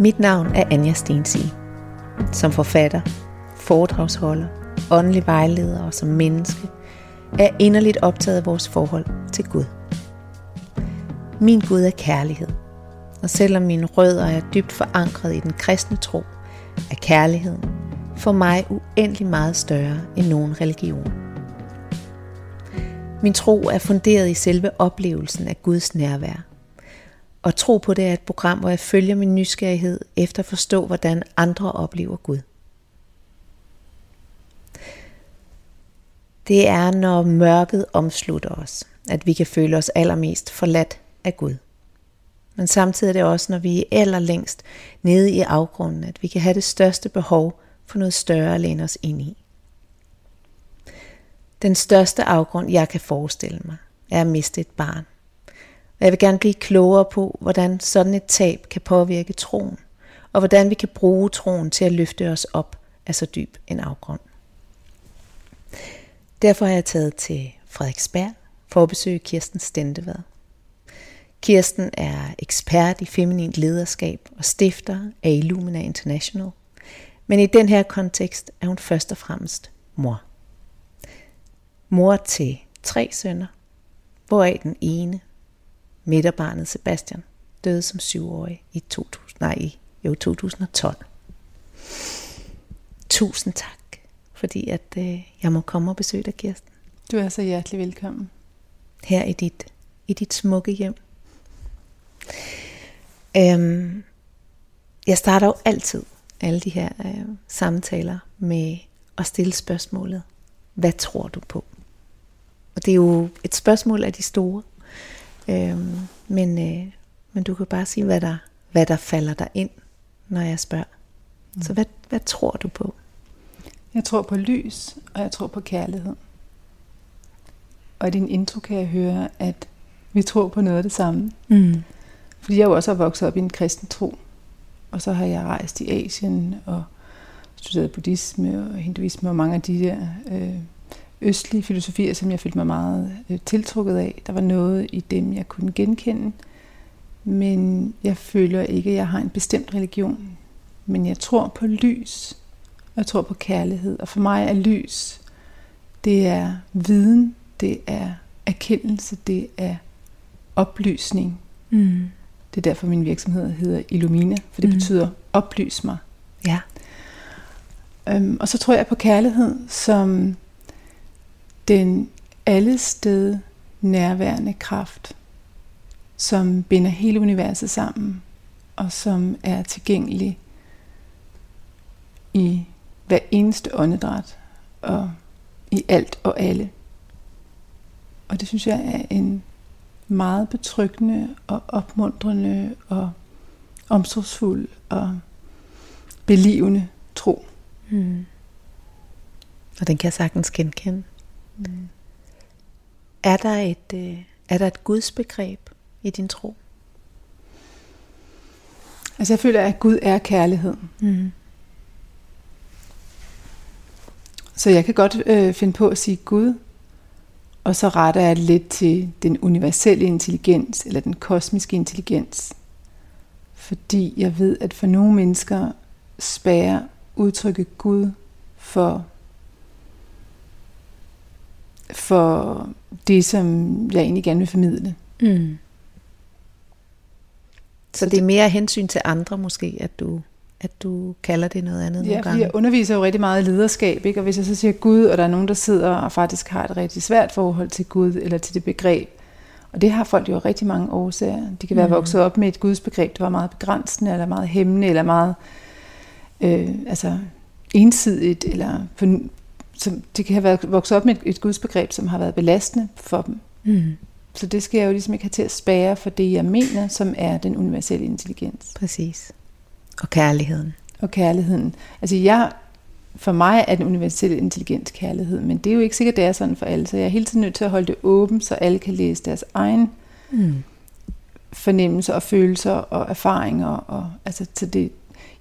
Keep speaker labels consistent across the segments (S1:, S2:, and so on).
S1: Mit navn er Anja Stensi. Som forfatter, foredragsholder, åndelig vejleder og som menneske er inderligt optaget af vores forhold til Gud. Min Gud er kærlighed, og selvom mine rødder er dybt forankret i den kristne tro, er kærligheden for mig uendelig meget større end nogen religion. Min tro er funderet i selve oplevelsen af Guds nærvær. Og tro på det er et program, hvor jeg følger min nysgerrighed efter at forstå, hvordan andre oplever Gud. Det er, når mørket omslutter os, at vi kan føle os allermest forladt af Gud. Men samtidig er det også, når vi er allerlængst nede i afgrunden, at vi kan have det største behov for noget større at læne os ind i. Den største afgrund, jeg kan forestille mig, er at miste et barn. Og jeg vil gerne blive klogere på, hvordan sådan et tab kan påvirke troen, og hvordan vi kan bruge troen til at løfte os op af så dyb en afgrund. Derfor har jeg taget til Frederiksberg for at besøge Kirsten Stendevad. Kirsten er ekspert i feminint lederskab og stifter af Illumina International. Men i den her kontekst er hun først og fremmest mor. Mor til tre sønner, hvoraf den ene, midterbarnet Sebastian, døde som syvårig i 2000, nej, jo 2012. Tusind tak, fordi at øh, jeg må komme og besøge dig, Kirsten.
S2: Du er så hjertelig velkommen.
S1: Her i dit, i dit smukke hjem. Øhm, jeg starter jo altid alle de her øh, samtaler med at stille spørgsmålet, hvad tror du på? Og det er jo et spørgsmål af de store. Øhm, men, øh, men du kan bare sige, hvad der, hvad der falder dig ind, når jeg spørger. Mm. Så hvad, hvad tror du på?
S2: Jeg tror på lys, og jeg tror på kærlighed. Og i din intro kan jeg høre, at vi tror på noget af det samme. Mm. Fordi jeg jo også har vokset op i en kristen tro. Og så har jeg rejst i Asien og studeret buddhisme og hinduisme og mange af de der øh, østlige filosofier, som jeg følte mig meget øh, tiltrukket af. Der var noget i dem, jeg kunne genkende. Men jeg føler ikke, at jeg har en bestemt religion. Men jeg tror på lys, og jeg tror på kærlighed. Og for mig er lys, det er viden, det er erkendelse, det er oplysning. Mm. Det er derfor, min virksomhed hedder Illumina, for det mm. betyder oplys mig.
S1: Ja.
S2: Øhm, og så tror jeg på kærlighed som den allested nærværende kraft, som binder hele universet sammen, og som er tilgængelig i hver eneste åndedræt, og i alt og alle. Og det synes jeg er en meget betryggende og opmuntrende og omsorgsfuld og belivende tro. Mm.
S1: Og den kan jeg sagtens genkende. Mm. Er, der et, øh, er der et gudsbegreb i din tro?
S2: Altså jeg føler, at Gud er kærlighed. Mm. Så jeg kan godt øh, finde på at sige Gud, og så retter jeg lidt til den universelle intelligens, eller den kosmiske intelligens. Fordi jeg ved, at for nogle mennesker spærer udtrykket Gud for, for det, som jeg egentlig gerne vil formidle. Mm.
S1: Så det er mere hensyn til andre måske, at du at du kalder det noget andet
S2: ja,
S1: nogle gange.
S2: jeg underviser jo rigtig meget i lederskab, ikke? og hvis jeg så siger Gud, og der er nogen, der sidder og faktisk har et rigtig svært forhold til Gud, eller til det begreb, og det har folk jo rigtig mange årsager. De kan være mm. vokset op med et gudsbegreb, der var meget begrænsende, eller meget hæmmende, eller meget øh, altså ensidigt, eller for, som, de kan have været vokset op med et, et gudsbegreb, som har været belastende for dem. Mm. Så det skal jeg jo ligesom ikke have til at spære for det, jeg mener, som er den universelle intelligens.
S1: Præcis. Og kærligheden.
S2: Og kærligheden. Altså jeg, for mig er den universelle intelligens kærlighed, men det er jo ikke sikkert, det er sådan for alle, så jeg er hele tiden nødt til at holde det åbent, så alle kan læse deres egen mm. fornemmelser og følelser og erfaringer. Og, altså til det.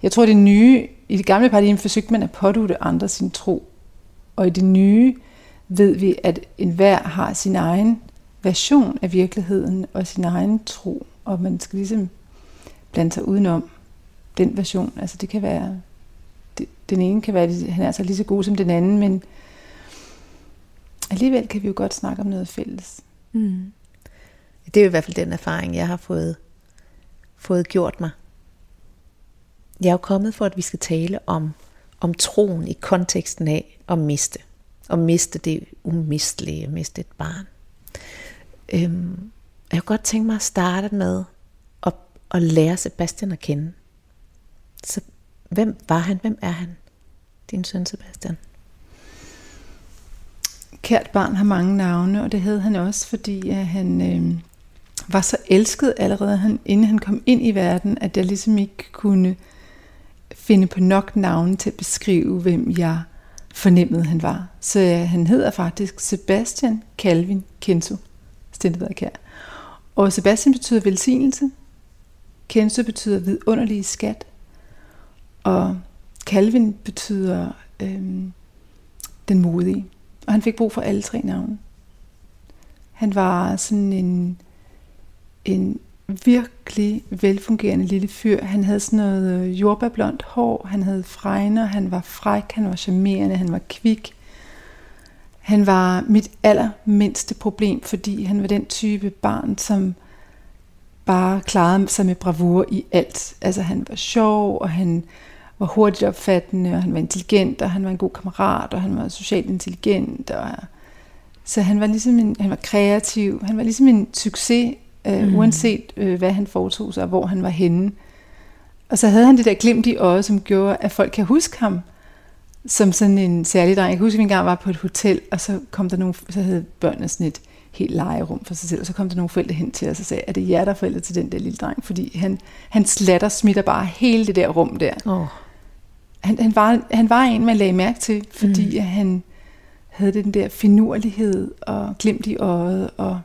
S2: Jeg tror, det nye, i det gamle paradigme forsøgte man at pådute andre sin tro, og i det nye ved vi, at enhver har sin egen version af virkeligheden og sin egen tro, og man skal ligesom blande sig udenom den version. Altså det kan være, det, den ene kan være, han er altså lige så god som den anden, men alligevel kan vi jo godt snakke om noget fælles. Mm.
S1: Det er jo i hvert fald den erfaring, jeg har fået, fået gjort mig. Jeg er jo kommet for, at vi skal tale om, om troen i konteksten af at miste. At miste det umistelige, at miste et barn. Øhm, jeg kunne godt tænke mig at starte med at, at lære Sebastian at kende. Så hvem var han? Hvem er han? Din søn Sebastian.
S2: Kært barn har mange navne, og det havde han også, fordi at han øh, var så elsket allerede, han, inden han kom ind i verden, at jeg ligesom ikke kunne finde på nok navne til at beskrive, hvem jeg fornemmede, han var. Så ja, han hedder faktisk Sebastian Calvin Kenzo Stendeberg Og Sebastian betyder velsignelse, Kenzo betyder vidunderlig skat, og Calvin betyder øhm, den modige. Og han fik brug for alle tre navne. Han var sådan en, en virkelig velfungerende lille fyr. Han havde sådan noget øh, jordbærblondt hår, han havde fregner, han var fræk, han var charmerende, han var kvik. Han var mit allermindste problem, fordi han var den type barn, som bare klarede sig med bravur i alt. Altså han var sjov, og han var hurtigt opfattende, og han var intelligent, og han var en god kammerat, og han var socialt intelligent. Og, så han var ligesom en, han var kreativ, han var ligesom en succes, øh, mm. uanset øh, hvad han foretog sig, og hvor han var henne. Og så havde han det der glimt i øjet, som gjorde, at folk kan huske ham som sådan en særlig dreng. Jeg kan huske, at vi engang var på et hotel, og så kom der nogle, så havde børnene sådan et helt legerum for sig selv, og så kom der nogle forældre hen til os og sagde, er det jer, der er forældre til den der lille dreng? Fordi han, han slatter smitter bare hele det der rum der. Oh. Han, han, var, han var en, man lagde mærke til, fordi mm. han havde den der finurlighed og glimt i øjet, og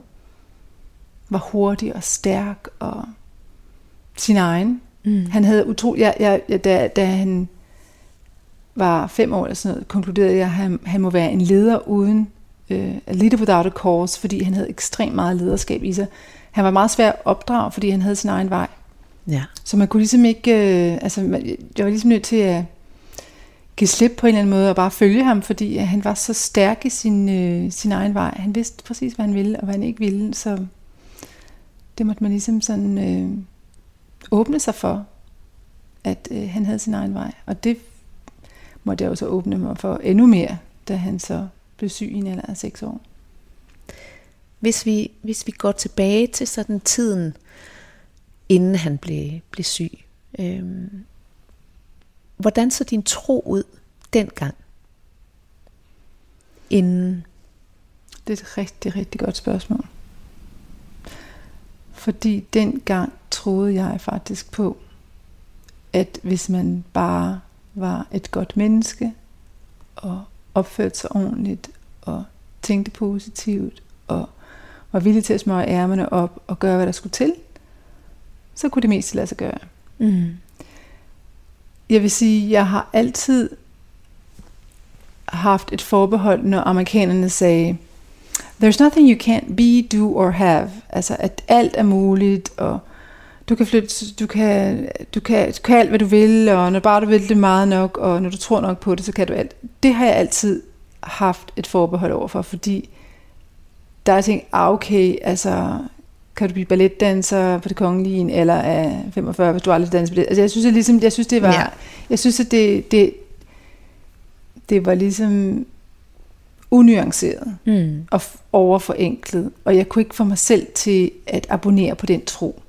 S2: var hurtig og stærk og sin egen. Mm. Han havde utro, jeg, jeg, da, da han var fem år eller sådan noget, konkluderede jeg, at han, han må være en leder uden, uh, a leader without a cause, fordi han havde ekstremt meget lederskab i sig. Han var meget svær at opdrage, fordi han havde sin egen vej. Ja. Så man kunne ligesom ikke, uh, altså jeg var ligesom nødt til at give slip på en eller anden måde og bare følge ham, fordi han var så stærk i sin, uh, sin egen vej. Han vidste præcis, hvad han ville og hvad han ikke ville, så det måtte man ligesom sådan øh, åbne sig for, at øh, han havde sin egen vej. Og det måtte jeg jo så åbne mig for endnu mere, da han så blev syg i en alder af seks år.
S1: Hvis vi, hvis vi går tilbage til sådan tiden, inden han blev, blev syg, øh, hvordan så din tro ud dengang? Inden?
S2: Det er et rigtig, rigtig godt spørgsmål. Fordi dengang troede jeg faktisk på, at hvis man bare var et godt menneske, og opførte sig ordentligt, og tænkte positivt, og var villig til at smøre ærmerne op og gøre, hvad der skulle til, så kunne det meste lade sig gøre. Mm. Jeg vil sige, jeg har altid haft et forbehold, når amerikanerne sagde, There's nothing you can't be, do or have. Altså at alt er muligt, og du kan flytte, du kan, du kan, du kan alt, hvad du vil, og når bare du vil det meget nok, og når du tror nok på det, så kan du alt. Det har jeg altid haft et forbehold overfor, fordi der er ting, ah okay, altså kan du blive balletdanser på det kongelige en alder af 45, hvis du aldrig danser ballet. Altså jeg synes, at ligesom, jeg synes, det var, ja. jeg synes, at det, det, det var ligesom unuanceret mm. og overforenklet, og jeg kunne ikke få mig selv til at abonnere på den tro.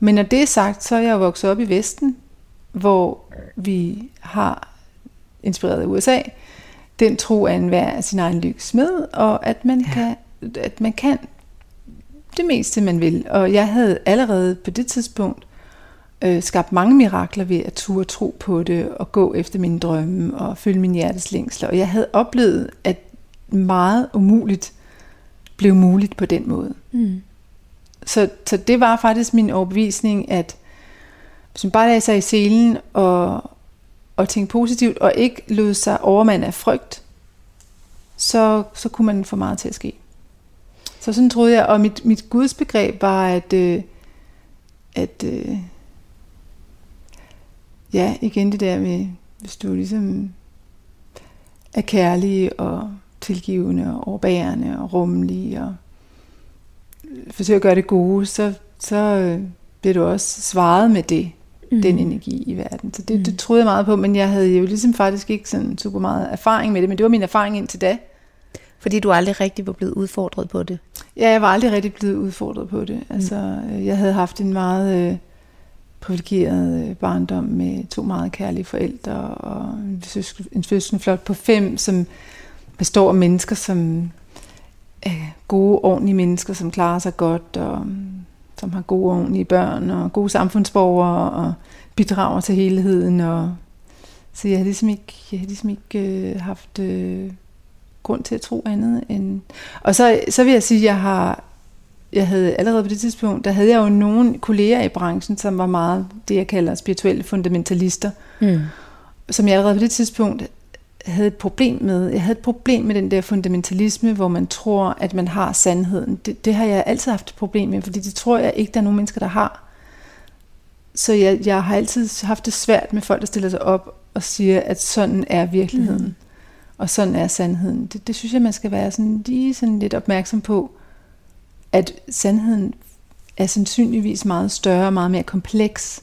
S2: Men når det er sagt, så er jeg vokset op i Vesten, hvor vi har inspireret af USA, den tro er en hver sin egen lykkes med, og at man, ja. kan, at man kan det meste, man vil. Og jeg havde allerede på det tidspunkt øh, skabt mange mirakler ved at turde tro på det, og gå efter mine drømme, og følge min hjertes længsler. Og jeg havde oplevet, at meget umuligt blev muligt på den måde. Mm. Så, så det var faktisk min overbevisning, at hvis man bare lagde sig i selen og, og tænkte positivt, og ikke lod sig overmand af frygt, så, så kunne man få meget til at ske. Så sådan troede jeg, og mit, mit gudsbegreb var, at, øh, at øh, ja, igen det der med, hvis du ligesom er kærlig og tilgivende og overbærende og rummelig og forsøger at gøre det gode, så, så øh, bliver du også svaret med det, mm. den energi i verden. Så det, mm. det troede jeg meget på, men jeg havde jo ligesom faktisk ikke sådan super meget erfaring med det, men det var min erfaring indtil da.
S1: Fordi du aldrig rigtig var blevet udfordret på det?
S2: Ja, jeg var aldrig rigtig blevet udfordret på det. Mm. Altså, mm. jeg havde haft en meget øh, privilegeret øh, barndom med to meget kærlige forældre og en, søsken, en søskenflot på fem, som består af mennesker, som er gode, ordentlige mennesker, som klarer sig godt og mm, som har gode, ordentlige børn og gode samfundsborgere og bidrager til helheden. Og, så jeg har ligesom ikke, jeg har ligesom ikke øh, haft øh, grund til at tro andet end... Og så, så vil jeg sige, at jeg har jeg havde allerede på det tidspunkt, der havde jeg jo nogle kolleger i branchen, som var meget det, jeg kalder spirituelle fundamentalister, mm. som jeg allerede på det tidspunkt havde et problem med. Jeg havde et problem med den der fundamentalisme, hvor man tror, at man har sandheden. Det, det har jeg altid haft et problem med, fordi det tror jeg ikke, der er nogen mennesker, der har. Så jeg, jeg har altid haft det svært med folk, der stiller sig op og siger, at sådan er virkeligheden. Mm. Og sådan er sandheden. Det, det synes jeg, man skal være sådan lige sådan lidt opmærksom på, at sandheden er sandsynligvis meget større og meget mere kompleks,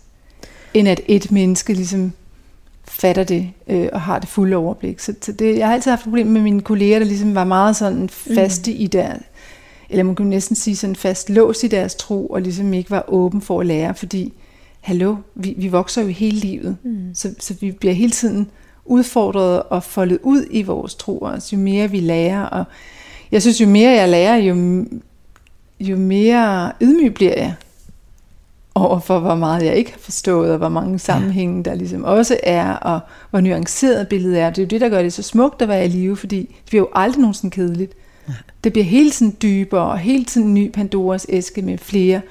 S2: end at et menneske ligesom fatter det øh, og har det fulde overblik. Så, så det, jeg har altid haft problemer med mine kolleger, der ligesom var meget sådan faste mm. i der, eller man kunne næsten sige sådan fast lås i deres tro, og ligesom ikke var åben for at lære, fordi, hallo, vi, vi vokser jo hele livet, mm. så, så vi bliver hele tiden udfordret og foldet ud i vores tro, også jo mere vi lærer, og jeg synes, jo mere jeg lærer, jo, jo mere ydmyg bliver jeg over for, hvor meget jeg ikke har forstået, og hvor mange sammenhænge der ligesom også er, og hvor nuanceret billedet er. Det er jo det, der gør det så smukt at være i live, fordi det bliver jo aldrig nogensinde kedeligt. Det bliver hele tiden dybere, og hele tiden ny Pandoras æske med flere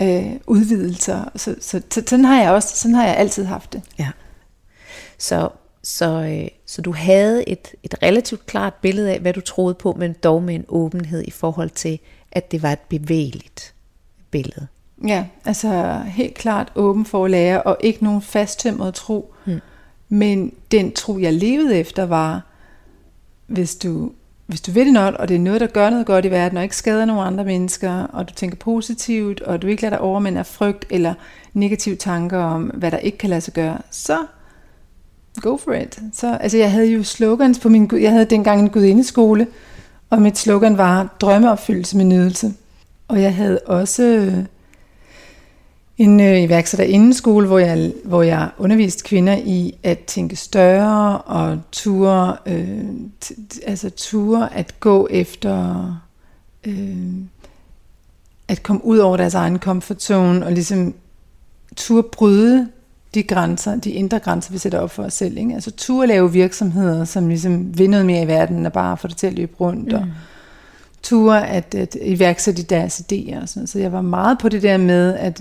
S2: øh, udvidelser. Så, så, så, sådan har jeg også, sådan har jeg altid haft det.
S1: Ja. Så, så, øh, så du havde et, et relativt klart billede af, hvad du troede på, men dog med en åbenhed i forhold til, at det var et bevægeligt billede.
S2: Ja, altså helt klart åben for at lære, og ikke nogen fasttømret tro. Hmm. Men den tro, jeg levede efter, var, hvis du, hvis du vil det noget, og det er noget, der gør noget godt i verden, og ikke skader nogen andre mennesker, og du tænker positivt, og du ikke lader dig overmænde af frygt eller negative tanker om, hvad der ikke kan lade sig gøre, så go for it. Så, altså jeg havde jo slogans på min, jeg havde dengang en gudindeskole, og mit slogan var drømmeopfyldelse med nydelse. Og jeg havde også øh, en øh, iværksætter inden skole, hvor jeg, hvor jeg underviste kvinder i at tænke større og ture, øh, t- altså ture at gå efter øh, at komme ud over deres egen comfort zone og ligesom turde bryde de grænser, de indre grænser, vi sætter op for os selv. Ikke? Altså ture lave virksomheder, som ligesom vil noget mere i verden, og bare få det til at løbe rundt. Mm. Og ture at, at iværksætte deres idéer. Og sådan. Så jeg var meget på det der med, at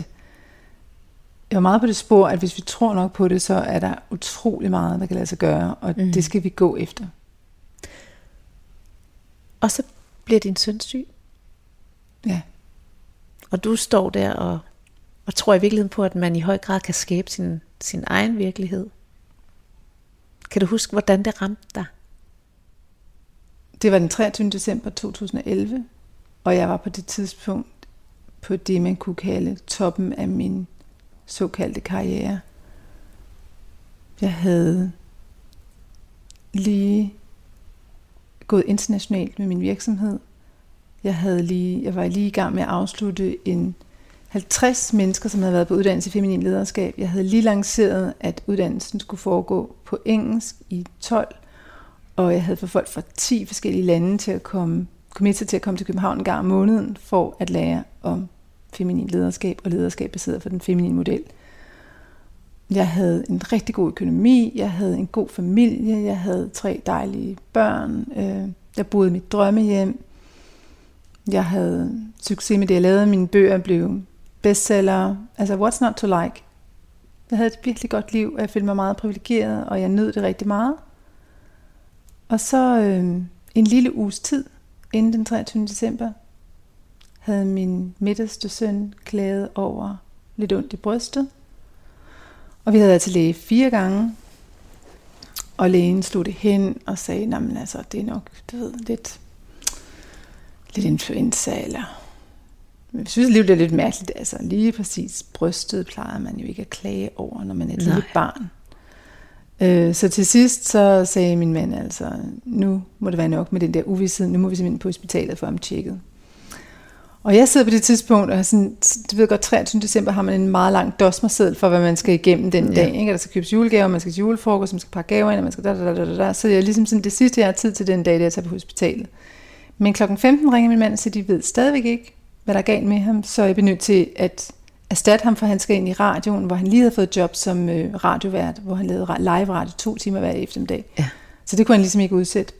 S2: jeg var meget på det spor, at hvis vi tror nok på det, så er der utrolig meget, der kan lade sig gøre, og mm. det skal vi gå efter.
S1: Og så bliver din søn syg.
S2: Ja.
S1: Og du står der og, og tror i virkeligheden på, at man i høj grad kan skabe sin, sin egen virkelighed. Kan du huske, hvordan det ramte dig?
S2: Det var den 23. december 2011, og jeg var på det tidspunkt på det, man kunne kalde toppen af min såkaldte karriere. Jeg havde lige gået internationalt med min virksomhed. Jeg, havde lige, jeg var lige i gang med at afslutte en 50 mennesker, som havde været på uddannelse i feminin lederskab. Jeg havde lige lanceret, at uddannelsen skulle foregå på engelsk i 12, og jeg havde fået folk fra 10 forskellige lande til at komme, komme til at komme til København en gang om måneden for at lære om feminin lederskab og lederskab baseret på den feminine model. Jeg havde en rigtig god økonomi, jeg havde en god familie, jeg havde tre dejlige børn, øh, jeg boede i mit drømmehjem, jeg havde succes med det, jeg lavede. Mine bøger blev bestseller. Altså, what's not to like? Jeg havde et virkelig godt liv, og jeg følte mig meget privilegeret, og jeg nød det rigtig meget. Og så øh, en lille uges tid, inden den 23. december, havde min midterste søn klaget over lidt ondt i brystet. Og vi havde været til læge fire gange, og lægen slog det hen og sagde, men altså, det er nok, du ved, lidt, lidt influenza, eller jeg synes alligevel, det er lidt mærkeligt. Altså, lige præcis brystet plejer man jo ikke at klage over, når man er et lille barn. Øh, så til sidst så sagde min mand altså, nu må det være nok med den der uvidshed, nu må vi simpelthen på hospitalet for ham tjekket. Og jeg sidder på det tidspunkt, og sådan, du ved godt, 23. december har man en meget lang dosmerseddel for, hvad man skal igennem den ja. dag. Ikke? Der skal købes julegaver, man skal til julefrokost, man skal pakke gaver ind, og man skal da, da, da, da, da. Så er ligesom sådan, det sidste, jeg har tid til den dag, det er at tage på hospitalet. Men klokken 15 ringer min mand siger, de ved stadigvæk ikke, hvad der er galt med ham, så er jeg nødt til at erstatte ham, for han skal ind i radioen, hvor han lige havde fået job som øh, radiovært, hvor han lavede live radio to timer hver eftermiddag. Ja. Så det kunne han ligesom ikke udsætte.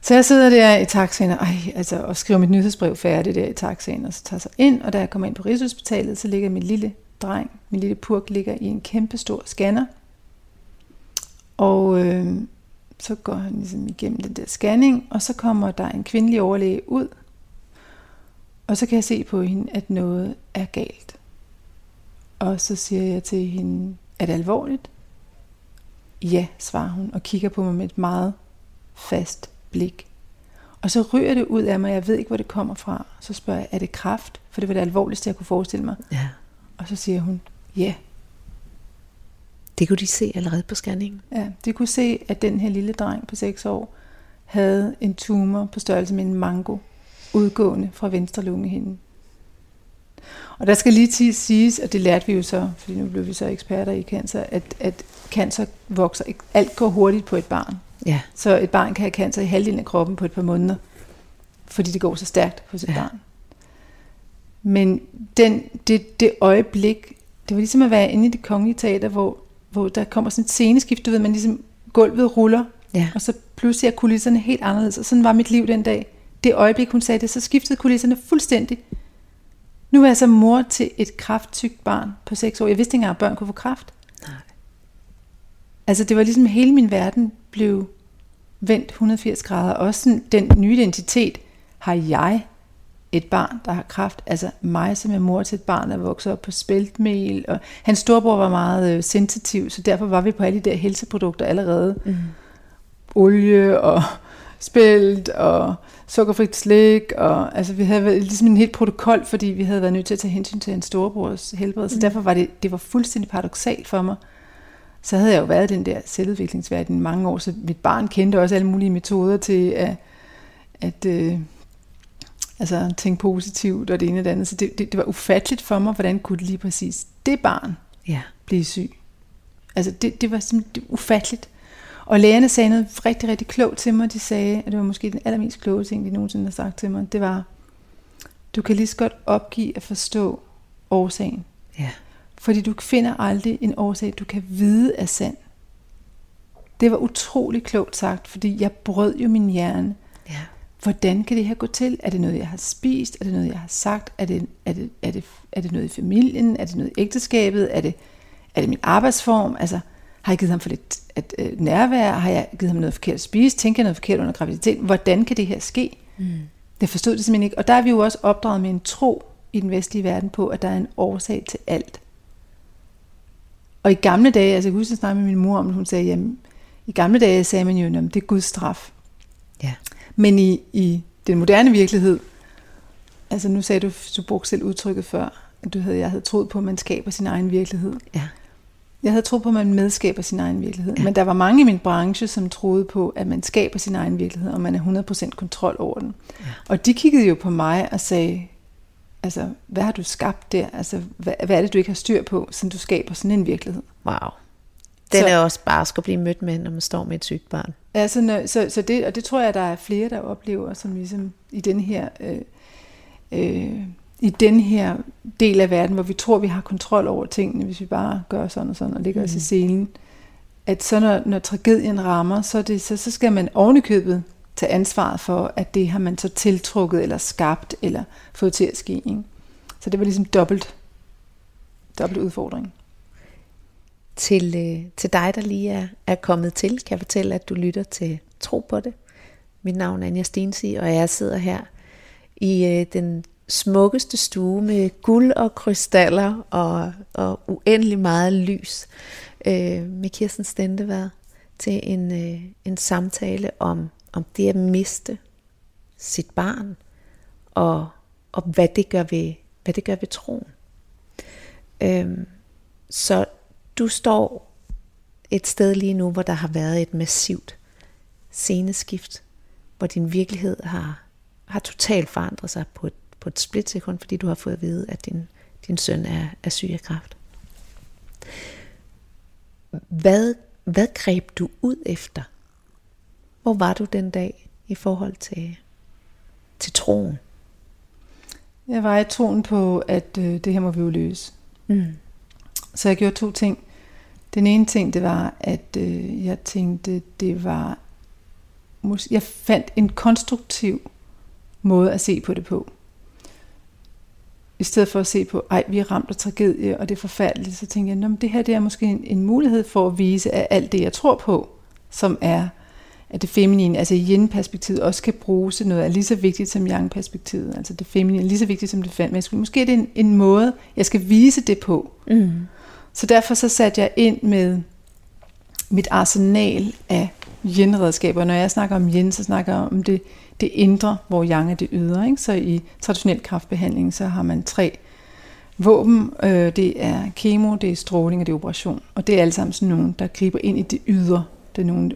S2: Så jeg sidder der i taxaen og, ej, altså, og skriver mit nyhedsbrev færdigt der i taxaen, og så tager sig ind, og da jeg kommer ind på Rigshospitalet, så ligger min lille dreng, min lille purk, ligger i en kæmpe stor scanner. Og øh, så går han ligesom igennem den der scanning, og så kommer der en kvindelig overlæge ud, og så kan jeg se på hende, at noget er galt. Og så siger jeg til hende, er det alvorligt? Ja, svarer hun, og kigger på mig med et meget fast blik. Og så ryger det ud af mig, jeg ved ikke, hvor det kommer fra. Så spørger jeg, er det kraft? For det var det alvorligste, jeg kunne forestille mig.
S1: Ja.
S2: Og så siger hun, ja.
S1: Det kunne de se allerede på scanningen?
S2: Ja, de kunne se, at den her lille dreng på 6 år havde en tumor på størrelse med en mango udgående fra venstre lungehinde. Og der skal lige til siges, og det lærte vi jo så, fordi nu blev vi så eksperter i cancer, at, at cancer vokser, alt går hurtigt på et barn.
S1: Ja.
S2: Så et barn kan have cancer i halvdelen af kroppen på et par måneder, fordi det går så stærkt hos et ja. barn. Men den, det, det øjeblik, det var ligesom at være inde i det kongelige teater, hvor, hvor der kommer sådan et sceneskift, du ved, man ligesom, gulvet ruller,
S1: ja.
S2: og så pludselig er kulisserne helt anderledes, og sådan var mit liv den dag. Det øjeblik, hun sagde det, så skiftede kulisserne fuldstændig. Nu er jeg så mor til et kraftsygt barn på 6 år. Jeg vidste ikke engang, at børn kunne få kraft.
S1: Nej.
S2: Altså det var ligesom hele min verden blev vendt 180 grader. Også sådan, den nye identitet, har jeg et barn, der har kraft. Altså mig som er mor til et barn, der vokset op på spæltmel. Og hans storebror var meget øh, sensitiv, så derfor var vi på alle de der helseprodukter allerede. Mm. Olie og spælt og sukkerfrit slik. Og, altså vi havde ligesom en helt protokol, fordi vi havde været nødt til at tage hensyn til hans storebrors helbred. Mm. Så derfor var det, det var fuldstændig paradoxalt for mig, så havde jeg jo været i den der selvudviklingsverden i mange år, så mit barn kendte også alle mulige metoder til at, at øh, altså, tænke positivt og det ene og det andet. Så det, det, det var ufatteligt for mig, hvordan kunne lige præcis det barn
S1: ja.
S2: blive syg. Altså det, det var simpelthen ufatteligt. Og lægerne sagde noget rigtig, rigtig klogt til mig. De sagde, at det var måske den allermest kloge ting, de nogensinde har sagt til mig. Det var, du kan lige så godt opgive at forstå årsagen.
S1: Ja.
S2: Fordi du finder aldrig en årsag, du kan vide er sand. Det var utrolig klogt sagt, fordi jeg brød jo min hjerne.
S1: Ja.
S2: Hvordan kan det her gå til? Er det noget, jeg har spist? Er det noget, jeg har sagt? Er det, er det, er det, er det noget i familien? Er det noget i ægteskabet? Er det, er det min arbejdsform? Altså, har jeg givet ham for lidt at, øh, nærvær? Har jeg givet ham noget forkert at spise? Tænker jeg noget forkert under graviditet? Hvordan kan det her ske? Mm. Det forstod det simpelthen ikke. Og der er vi jo også opdraget med en tro i den vestlige verden på, at der er en årsag til alt. Og i gamle dage, altså jeg husker snart med min mor om, hun sagde, jamen, i gamle dage sagde man jo, at det er Guds straf.
S1: Ja.
S2: Men i, i den moderne virkelighed, altså nu sagde du, du brugte selv udtrykket før, at du havde, jeg havde troet på, at man skaber sin egen virkelighed.
S1: Ja.
S2: Jeg havde troet på, at man medskaber sin egen virkelighed. Ja. Men der var mange i min branche, som troede på, at man skaber sin egen virkelighed, og man er 100% kontrol over den. Ja. Og de kiggede jo på mig og sagde, Altså, hvad har du skabt der? Altså, hvad, hvad er det, du ikke har styr på, så du skaber sådan en virkelighed?
S1: Wow. Den så, er også bare at blive mødt med, når man står med et sygt barn.
S2: Altså, så, så det, og det tror jeg, der er flere, der oplever, som ligesom i den her... Øh, øh, i den her del af verden, hvor vi tror, vi har kontrol over tingene, hvis vi bare gør sådan og sådan, og ligger mm. os i mm. scenen, at så når, når tragedien rammer, så, det, så, så skal man ovenikøbet tage ansvaret for, at det har man så tiltrukket eller skabt eller fået til at ske. Ikke? Så det var ligesom dobbelt, dobbelt udfordring.
S1: Til, øh, til dig, der lige er, er kommet til, kan jeg fortælle, at du lytter til Tro på det. Mit navn er Anja Stensi, og jeg sidder her i øh, den smukkeste stue med guld og krystaller og, og uendelig meget lys øh, med Kirsten Stendevær til en, øh, en samtale om, om det at miste sit barn og, og hvad, det gør ved, hvad det gør ved troen. Øh, så du står et sted lige nu, hvor der har været et massivt sceneskift, hvor din virkelighed har, har totalt forandret sig på et, på et splitsekund, fordi du har fået at vide, at din, din søn er, er syg af kræft. Hvad, hvad greb du ud efter? Hvor var du den dag i forhold til, til troen?
S2: Jeg var i troen på, at øh, det her må vi jo løse. Mm. Så jeg gjorde to ting. Den ene ting, det var, at øh, jeg tænkte, det var... Jeg fandt en konstruktiv måde at se på det på. I stedet for at se på, ej, vi er ramt af tragedie, og det er forfærdeligt, så tænkte jeg, det her det er måske en, en mulighed for at vise, at alt det, jeg tror på, som er at det feminine, altså yin-perspektivet, også kan bruges til noget, er lige så vigtigt som yang-perspektivet. Altså det feminine er lige så vigtigt som det feminine. Måske er det en, en måde, jeg skal vise det på. Mm. Så derfor så satte jeg ind med mit arsenal af yin-redskaber. Når jeg snakker om yin, så snakker jeg om det, det indre, hvor yang er det ydre. Ikke? Så i traditionel kraftbehandling, så har man tre våben. Øh, det er kemo, det er stråling og det er operation. Og det er alle sammen sådan nogle, der griber ind i det ydre. Det er nogle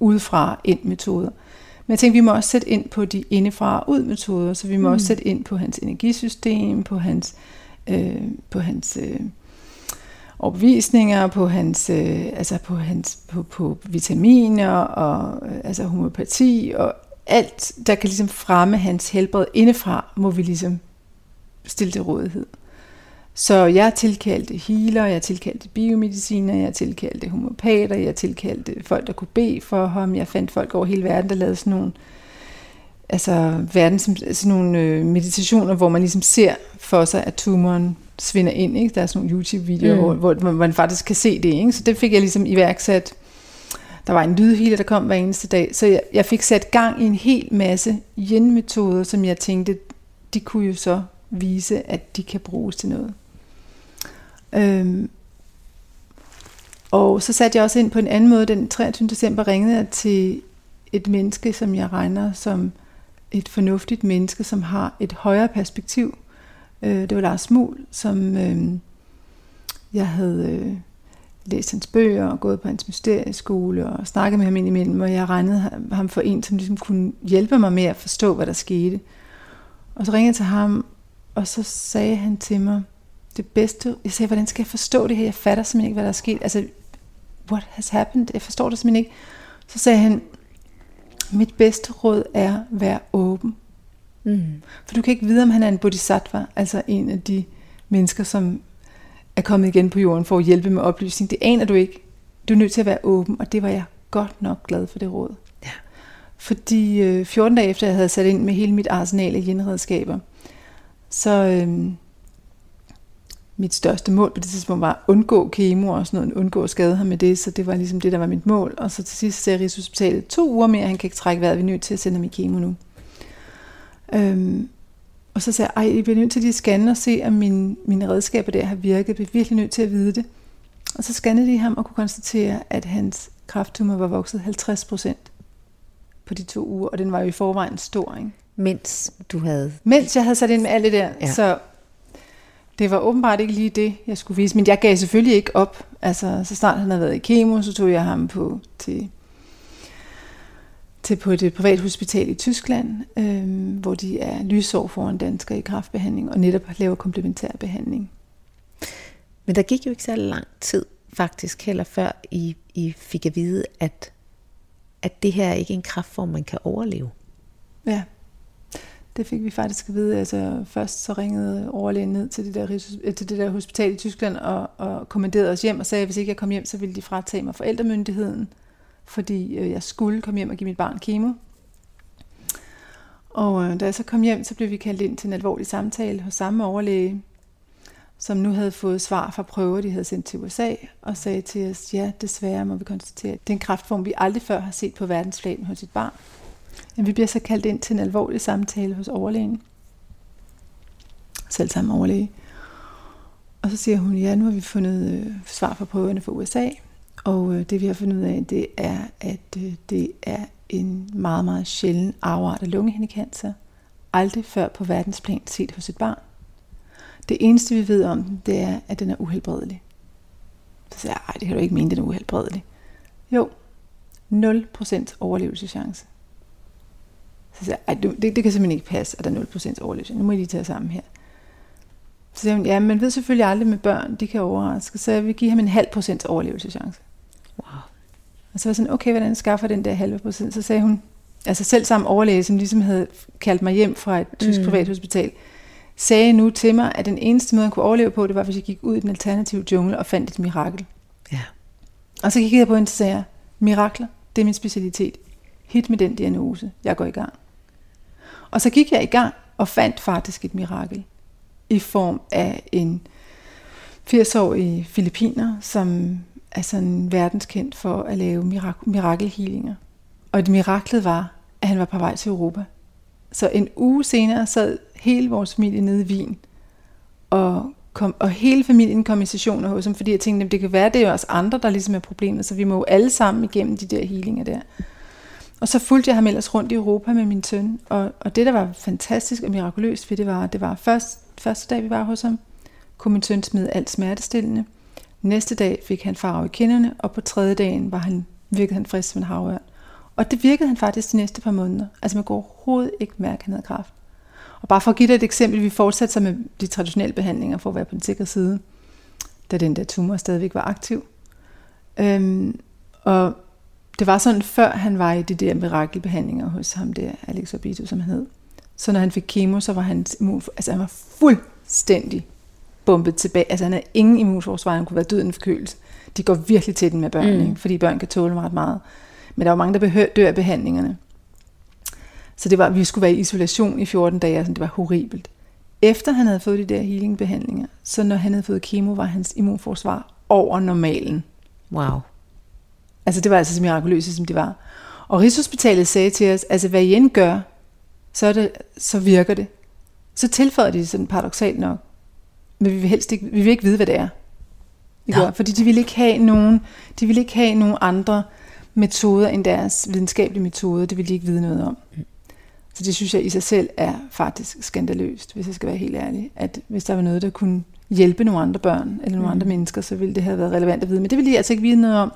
S2: udefra ind metoder. Men jeg tænkte, vi må også sætte ind på de indefra ud metoder, så vi må mm. også sætte ind på hans energisystem, på hans, øh, på hans øh, opvisninger, på hans, øh, altså på hans, på, på vitaminer og øh, altså homopati og alt, der kan ligesom fremme hans helbred indefra, må vi ligesom stille til rådighed. Så jeg tilkaldte healer, jeg tilkaldte biomediciner, jeg tilkaldte homopater, jeg tilkaldte folk, der kunne bede for ham. Jeg fandt folk over hele verden, der lavede sådan nogle, altså verden, sådan nogle øh, meditationer, hvor man ligesom ser for sig, at tumoren svinder ind. Ikke? Der er sådan nogle YouTube-videoer, mm. hvor, hvor man faktisk kan se det. Ikke? Så det fik jeg ligesom iværksat. Der var en lydhealer, der kom hver eneste dag. Så jeg, jeg fik sat gang i en hel masse yin-metoder, som jeg tænkte, de kunne jo så vise, at de kan bruges til noget. Øhm, og så satte jeg også ind på en anden måde. Den 23. december ringede jeg til et menneske, som jeg regner som et fornuftigt menneske, som har et højere perspektiv. Øh, det var Lars Mul, som øh, jeg havde øh, læst hans bøger og gået på hans mysterieskole og snakket med ham indimellem, og jeg regnede ham for en, som ligesom kunne hjælpe mig med at forstå, hvad der skete. Og så ringede jeg til ham, og så sagde han til mig, det bedste. Jeg sagde, hvordan skal jeg forstå det her? Jeg fatter simpelthen ikke, hvad der er sket. Altså, what has happened? Jeg forstår det simpelthen ikke. Så sagde han, mit bedste råd er, at være åben. Mm. For du kan ikke vide, om han er en bodhisattva, altså en af de mennesker, som er kommet igen på jorden for at hjælpe med oplysning. Det aner du ikke. Du er nødt til at være åben, og det var jeg godt nok glad for det råd. Ja. Fordi øh, 14 dage efter, jeg havde sat ind med hele mit arsenal af genredskaber, så, øh, mit største mål på det tidspunkt var at undgå kemo og sådan noget, undgå at skade ham med det, så det var ligesom det, der var mit mål. Og så til sidst sagde Rigshospitalet, to uger mere, han kan ikke trække vejret, vi er nødt til at sende ham i kemo nu. Øhm, og så sagde jeg, ej, I bliver nødt til lige at scanne og se, om mine, mine redskaber der har virket. Vi er virkelig nødt til at vide det. Og så scannede de ham og kunne konstatere, at hans krafttumor var vokset 50 procent på de to uger, og den var jo i forvejen stor, ikke?
S1: Mens du havde...
S2: Mens jeg havde sat ind med alt det der. Ja. Så det var åbenbart ikke lige det, jeg skulle vise, men jeg gav selvfølgelig ikke op. Altså, så snart han havde været i kemo, så tog jeg ham på til, til på et privat hospital i Tyskland, øh, hvor de er lysår foran danskere i kraftbehandling, og netop laver komplementær behandling.
S1: Men der gik jo ikke så lang tid faktisk heller før I, I fik at vide, at, at det her er ikke en kraftform, man kan overleve.
S2: Ja, det fik vi faktisk at vide. Altså, først så ringede overlægen ned til det der, øh, til det der hospital i Tyskland og, og kommanderede os hjem og sagde, at hvis ikke jeg kom hjem, så ville de fratage mig forældremyndigheden, fordi øh, jeg skulle komme hjem og give mit barn kemo. Og øh, da jeg så kom hjem, så blev vi kaldt ind til en alvorlig samtale hos samme overlæge, som nu havde fået svar fra prøver, de havde sendt til USA, og sagde til os, ja, desværre må vi konstatere, at det er en kraftform, vi aldrig før har set på verdensplan hos et barn. Men vi bliver så kaldt ind til en alvorlig samtale hos overlægen. selv sammen overlæge. Og så siger hun, ja, nu har vi fundet øh, svar fra prøverne fra USA, og øh, det vi har fundet ud af, det er, at øh, det er en meget, meget sjælden afart af lungehindekancer. Aldrig før på verdensplan set hos et barn. Det eneste vi ved om den, det er, at den er uhelbredelig. Så siger jeg, ej, det kan du ikke mene, den er uhelbredelig. Jo, 0% overlevelseschance. Så siger jeg, det, det, det kan simpelthen ikke passe, at der er 0% overlevelse. Nu må I lige tage sammen her. Så siger hun, ja, man ved selvfølgelig aldrig med børn, de kan overraske, så jeg vil give ham en halv procent overlevelseschance. Wow. Og så var jeg sådan, okay, hvordan skaffer den der halve procent? Så sagde hun, altså selv sammen overlæge, som ligesom havde kaldt mig hjem fra et tysk mm. privathospital, sagde nu til mig, at den eneste måde, han kunne overleve på, det var, hvis jeg gik ud i den alternative jungle og fandt et mirakel. Ja. Og så kiggede jeg på hende og sagde, mirakler, det er min specialitet. Hit med den diagnose, jeg går i gang. Og så gik jeg i gang og fandt faktisk et mirakel i form af en 80-årig filipiner, som er sådan verdenskendt for at lave mirak- mirakelhealinger. Og et miraklet var, at han var på vej til Europa. Så en uge senere sad hele vores familie nede i Wien, og, kom, og hele familien kom i sessioner hos ham, fordi jeg tænkte, at det kan være, at det er os andre, der ligesom er problemet, så vi må jo alle sammen igennem de der healinger der. Og så fulgte jeg ham ellers rundt i Europa med min søn, og, og det, der var fantastisk og mirakuløst ved det, var, det var først, første dag, vi var hos ham, kunne min søn smide alt smertestillende. Næste dag fik han farve i kinderne, og på tredje dagen var han, virkede han frisk som en havørn. Og det virkede han faktisk de næste par måneder. Altså man kunne overhovedet ikke mærke, at han havde kraft. Og bare for at give dig et eksempel, vi fortsatte så med de traditionelle behandlinger for at være på den sikre side, da den der tumor stadigvæk var aktiv. Øhm, og det var sådan, før han var i de der mirakelbehandlinger hos ham der, Alex Orbito, som han hed. Så når han fik kemo, så var han, immun, altså han var fuldstændig bumpet tilbage. Altså han havde ingen immunforsvar, han kunne være død en forkølelse. De går virkelig til den med børn, mm. ikke? fordi børn kan tåle ret meget. Men der var mange, der behør, dør af behandlingerne. Så det var, vi skulle være i isolation i 14 dage, altså det var horribelt. Efter han havde fået de der healingbehandlinger, så når han havde fået kemo, var hans immunforsvar over normalen.
S1: Wow.
S2: Altså det var altså så mirakuløst, som det var. Og Rigshospitalet sagde til os, altså hvad I end gør, så, er det, så virker det. Så tilføjer de sådan paradoxalt nok. Men vi vil helst ikke, vi vil ikke vide, hvad det er. Ja. Fordi de vil ikke have nogen, de vil ikke have nogen andre metoder end deres videnskabelige metoder. Det vil de ikke vide noget om. Mm. Så det synes jeg i sig selv er faktisk skandaløst, hvis jeg skal være helt ærlig. At hvis der var noget, der kunne hjælpe nogle andre børn, eller nogle mm. andre mennesker, så ville det have været relevant at vide. Men det vil de altså ikke vide noget om.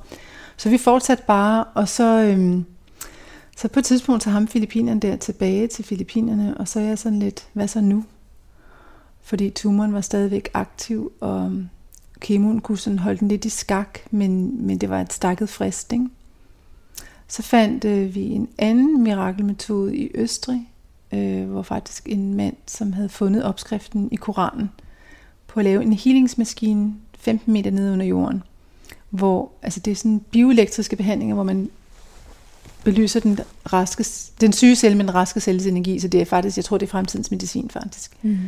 S2: Så vi fortsatte bare, og så, øhm, så på et tidspunkt så ham Filippinerne der tilbage til Filippinerne, og så er jeg sådan lidt, hvad så nu? Fordi tumoren var stadigvæk aktiv, og øhm, kemoen kunne sådan holde den lidt i skak, men, men det var et stakket frist, ikke? Så fandt øh, vi en anden mirakelmetode i Østrig, øh, hvor faktisk en mand, som havde fundet opskriften i Koranen, på at lave en healingsmaskine 15 meter nede under jorden hvor altså det er sådan bioelektriske behandlinger, hvor man belyser den, raske, den syge celle med den raske celles energi, så det er faktisk, jeg tror, det er fremtidens medicin faktisk. Mm.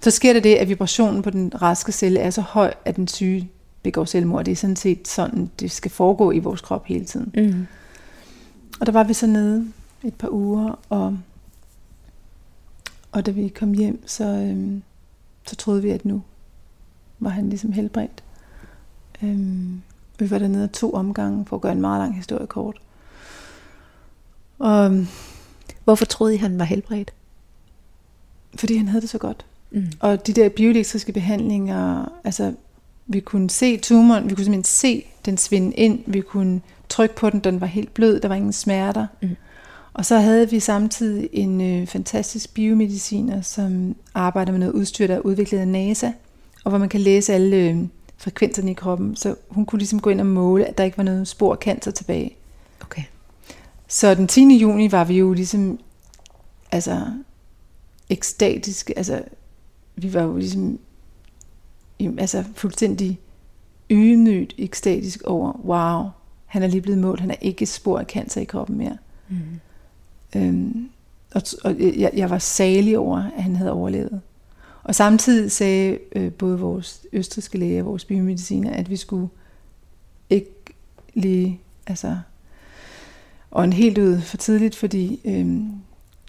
S2: Så sker der det, at vibrationen på den raske celle er så høj, at den syge begår selvmord. Det er sådan set sådan, det skal foregå i vores krop hele tiden. Mm. Og der var vi så nede et par uger, og, og da vi kom hjem, så, øhm, så troede vi, at nu var han ligesom helbredt. Øhm, vi var dernede to omgange, for at gøre en meget lang historie kort. Og,
S1: Hvorfor troede I, han var helbredt?
S2: Fordi han havde det så godt. Mm. Og de der bioelektriske behandlinger, altså vi kunne se tumoren, vi kunne simpelthen se den svinde ind, vi kunne trykke på den, den var helt blød, der var ingen smerter. Mm. Og så havde vi samtidig en øh, fantastisk biomediciner, som arbejder med noget udstyr, der er udviklet af NASA, og hvor man kan læse alle øh, frekvenserne i kroppen, så hun kunne ligesom gå ind og måle, at der ikke var noget spor af cancer tilbage.
S1: Okay.
S2: Så den 10. juni var vi jo ligesom, altså, ekstatiske, altså, vi var jo ligesom, altså, fuldstændig ydmygt ekstatisk over, wow, han er lige blevet målt, han er ikke spor af cancer i kroppen mere. Mm. Øhm, og, og jeg, jeg var salig over, at han havde overlevet. Og samtidig sagde øh, både vores østriske læge og vores biomediciner, at vi skulle ikke lige, altså, og en helt ud for tidligt, fordi øh,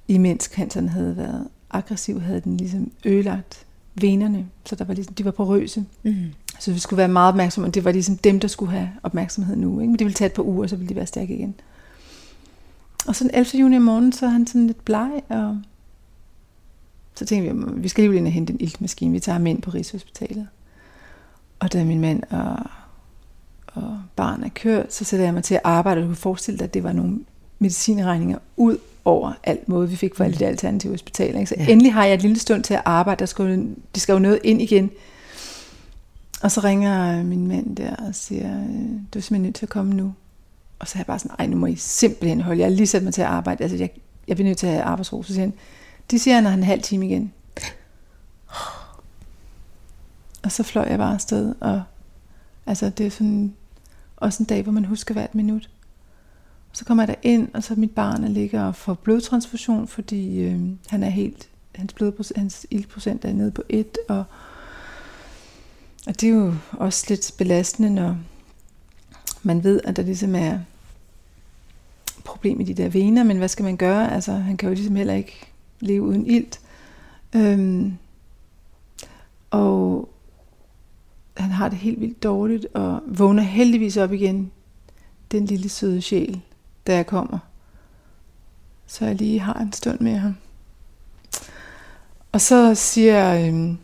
S2: imens canceren havde været aggressiv, havde den ligesom ødelagt venerne, så der var ligesom, de var porøse.
S1: Mm.
S2: Så vi skulle være meget opmærksomme, og det var ligesom dem, der skulle have opmærksomhed nu. Ikke? Men det ville tage et par uger, så ville de være stærke igen. Og så den 11. juni om morgenen, så er han sådan lidt bleg, og så tænkte vi, vi skal lige ind og hente en iltmaskine. Vi tager ham ind på Rigshospitalet. Og da min mand og, og barn er kørt, så sætter jeg mig til at arbejde, og du kan forestille dig, at det var nogle medicinregninger ud over alt måde, vi fik for alle de alternative hospitaler. Ikke? Så ja. endelig har jeg et lille stund til at arbejde, der skal, de skal jo noget ind igen. Og så ringer min mand der og siger, du er simpelthen nødt til at komme nu. Og så er jeg bare sådan, ej, nu må I simpelthen holde. Jeg har lige sat mig til at arbejde. Altså, jeg, jeg bliver nødt til at have arbejdsro. Så siger han, de siger, han har en halv time igen. Og så fløj jeg bare afsted. Og altså, det er sådan også en dag, hvor man husker hvert minut. Så kommer jeg der ind, og så mit barn ligger og får blodtransfusion, fordi øh, han er helt, hans, blodprocent, hans ildprocent er nede på 1, og, og det er jo også lidt belastende, når man ved, at der ligesom er problem i de der vener, men hvad skal man gøre? Altså, han kan jo ligesom heller ikke leve uden ilt. Øhm, og han har det helt vildt dårligt, og vågner heldigvis op igen, den lille søde sjæl, da jeg kommer. Så jeg lige har en stund med ham. Og så siger, øhm,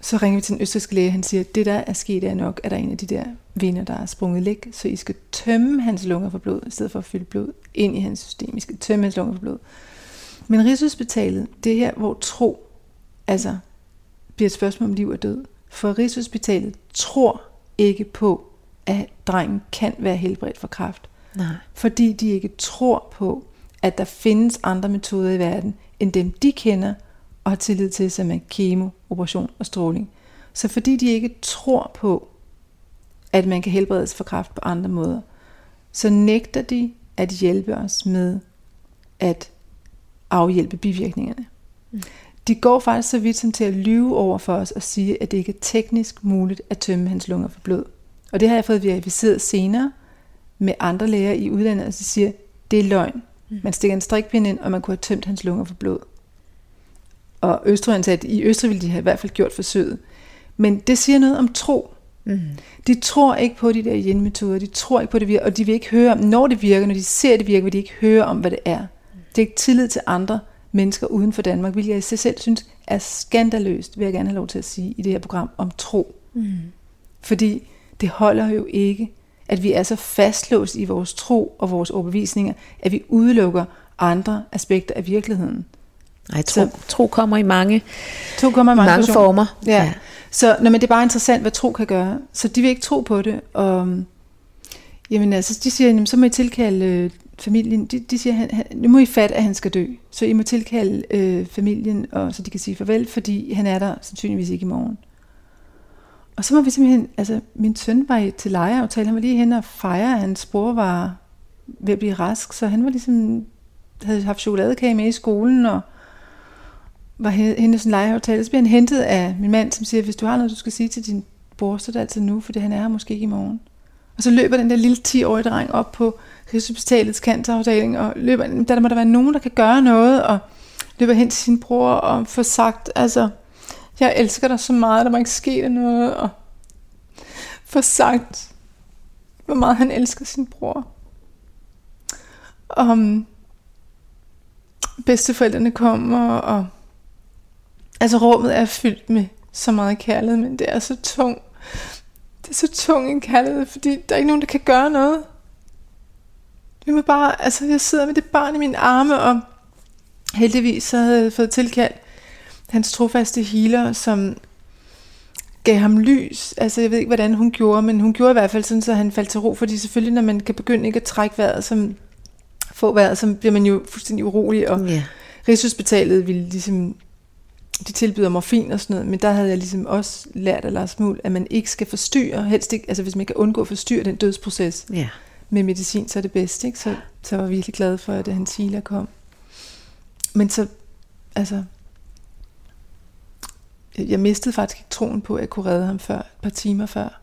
S2: så ringer vi til den østrigske læge, han siger, det der er sket er nok, at der er en af de der vener, der er sprunget læk, så I skal tømme hans lunger for blod, i stedet for at fylde blod ind i hans system. I skal tømme hans lunger for blod. Men Rigshospitalet, det er her, hvor tro altså, bliver et spørgsmål om liv og død. For Rigshospitalet tror ikke på, at drengen kan være helbredt for kræft.
S1: Nej.
S2: Fordi de ikke tror på, at der findes andre metoder i verden, end dem de kender og har tillid til, som er kemo, operation og stråling. Så fordi de ikke tror på, at man kan helbredes for kræft på andre måder, så nægter de at hjælpe os med at afhjælpe bivirkningerne. Mm. De går faktisk så vidt som til at lyve over for os og sige, at det ikke er teknisk muligt at tømme hans lunger for blod. Og det har jeg fået verificeret senere med andre læger i udlandet, og de siger, det er løgn. Mm. Man stikker en strikpind ind, og man kunne have tømt hans lunger for blod. Og Østrig sagde, at i Østrig ville de have i hvert fald gjort forsøget. Men det siger noget om tro. Mm. De tror ikke på de der yin-metoder, de tror ikke på det virker, og de vil ikke høre om, når det virker, når de ser det virker, vil de ikke høre om, hvad det er. Det er ikke tillid til andre mennesker uden for Danmark, hvilket jeg i sig selv synes er skandaløst, vil jeg gerne have lov til at sige i det her program om tro. Mm. Fordi det holder jo ikke, at vi er så fastlåst i vores tro og vores overbevisninger, at vi udelukker andre aspekter af virkeligheden.
S1: Nej, tro, så, tro kommer i mange,
S2: tro kommer i mange,
S1: mange former.
S2: Ja. ja. Så når men det er bare interessant, hvad tro kan gøre. Så de vil ikke tro på det. Og, jamen altså, de siger, jamen, så må I tilkalde øh, familien. De, de siger, han, han, nu må I fatte, at han skal dø. Så I må tilkalde øh, familien, og så de kan sige farvel, fordi han er der sandsynligvis ikke i morgen. Og så må vi simpelthen, altså min søn var til lejeaftale, han var lige hen og fejre, at hans bror var ved at blive rask, så han var ligesom, havde haft chokoladekage med i skolen, og var henne sådan en lejeaftale. Så bliver han hentet af min mand, som siger, hvis du har noget, du skal sige til din bror, så er det altid nu, for han er her måske ikke i morgen. Og så løber den der lille 10-årige dreng op på Rigshospitalets cancerafdeling, og løber, der må der være nogen, der kan gøre noget, og løber hen til sin bror og får sagt, altså, jeg elsker dig så meget, der må ikke ske noget, og for sagt, hvor meget han elsker sin bror. Og mm, bedsteforældrene kommer, og altså rummet er fyldt med så meget kærlighed, men det er så tung. Det er så tung en kærlighed, fordi der er ikke nogen, der kan gøre noget. Vi må bare, altså jeg sidder med det barn i mine arme, og heldigvis så havde jeg fået tilkaldt hans trofaste healer, som gav ham lys. Altså jeg ved ikke, hvordan hun gjorde, men hun gjorde i hvert fald sådan, så han faldt til ro, fordi selvfølgelig, når man kan begynde ikke at trække vejret, som få vejret, så bliver man jo fuldstændig urolig, og yeah. Rigshospitalet ville ligesom, de tilbyder morfin og sådan noget, men der havde jeg ligesom også lært af Lars Muhl, at man ikke skal forstyrre, helst ikke, altså hvis man kan undgå at forstyrre den dødsproces yeah. med medicin, så er det bedst, ikke? Så, så var jeg virkelig glad for, at hans healer kom. Men så, altså, jeg mistede faktisk ikke troen på, at jeg kunne redde ham før, et par timer før.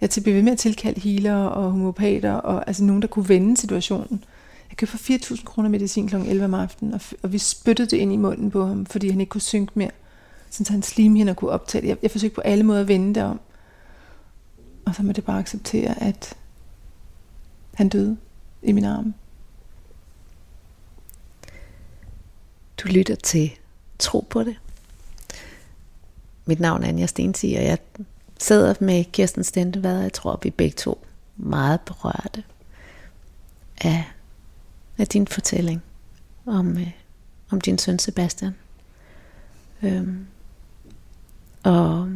S2: Jeg blev ved med at tilkalde healer og homopater, og altså nogen, der kunne vende situationen. Jeg købte for 4.000 kroner medicin kl. 11 om aftenen, og, og vi spyttede det ind i munden på ham, fordi han ikke kunne synke mere. sådan så hans slimhinder kunne optage det. Jeg, jeg forsøgte på alle måder at vende det om. Og så må det bare acceptere, at han døde i min arm.
S1: Du lytter til Tro på det. Mit navn er Anja Stensi, og jeg sidder med Kirsten Stentevad, og jeg tror, vi begge to meget berørte af, af din fortælling om, øh, om din søn Sebastian. Øhm, og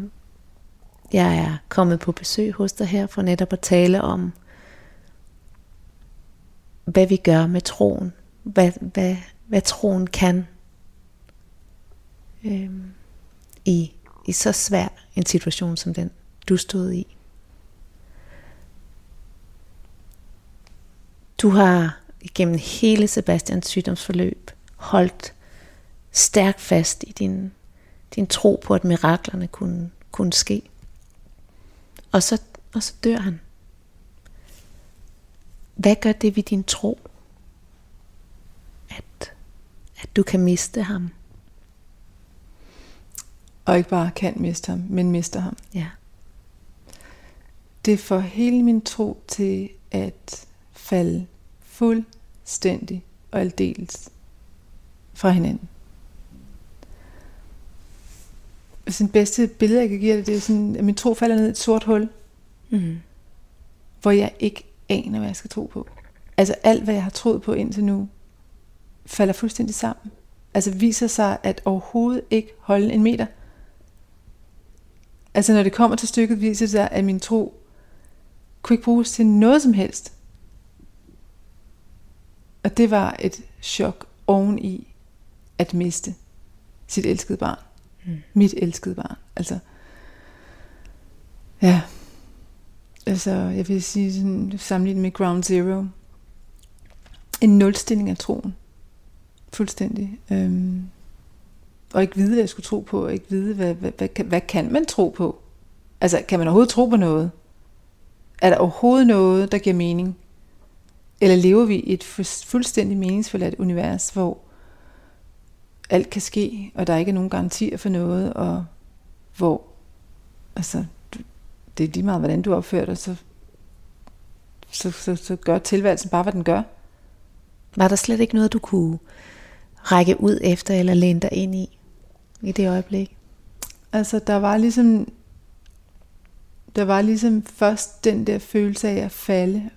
S1: jeg er kommet på besøg hos dig her for netop at tale om, hvad vi gør med troen. Hvad, hvad, hvad troen kan øhm, i, i så svær en situation som den, du stod i. Du har igennem hele Sebastians sygdomsforløb holdt stærkt fast i din, din tro på, at miraklerne kunne, kunne ske. Og så, og så dør han. Hvad gør det ved din tro, at, at du kan miste ham?
S2: Og ikke bare kan miste ham, men mister ham.
S1: Ja.
S2: Det får hele min tro til at falde fuldstændig og aldeles fra hinanden. Sådan bedste billede, jeg kan give dig, det er sådan, at min tro falder ned i et sort hul,
S1: Mm.
S2: hvor jeg ikke aner, hvad jeg skal tro på. Altså alt, hvad jeg har troet på indtil nu, falder fuldstændig sammen. Altså viser sig at overhovedet ikke holde en meter. Altså når det kommer til stykket, viser det sig, at min tro kunne ikke bruges til noget som helst. Og det var et chok oven i at miste sit elskede barn. Mm. Mit elskede barn. Altså, ja. Altså, jeg vil sige sådan, sammenlignet med Ground Zero. En nulstilling af troen. Fuldstændig. Øhm, og ikke vide, hvad jeg skulle tro på, og ikke vide, hvad, hvad, hvad, hvad, hvad kan man tro på? Altså, kan man overhovedet tro på noget? Er der overhovedet noget, der giver mening? Eller lever vi i et fuldstændig meningsfuldt univers, hvor alt kan ske, og der ikke er nogen garantier for noget, og hvor altså, det er lige meget, hvordan du opfører dig, så, så, så, så gør tilværelsen bare, hvad den gør.
S1: Var der slet ikke noget, du kunne række ud efter, eller læne dig ind i, i det øjeblik?
S2: Altså, der var ligesom, der var ligesom først den der følelse af at falde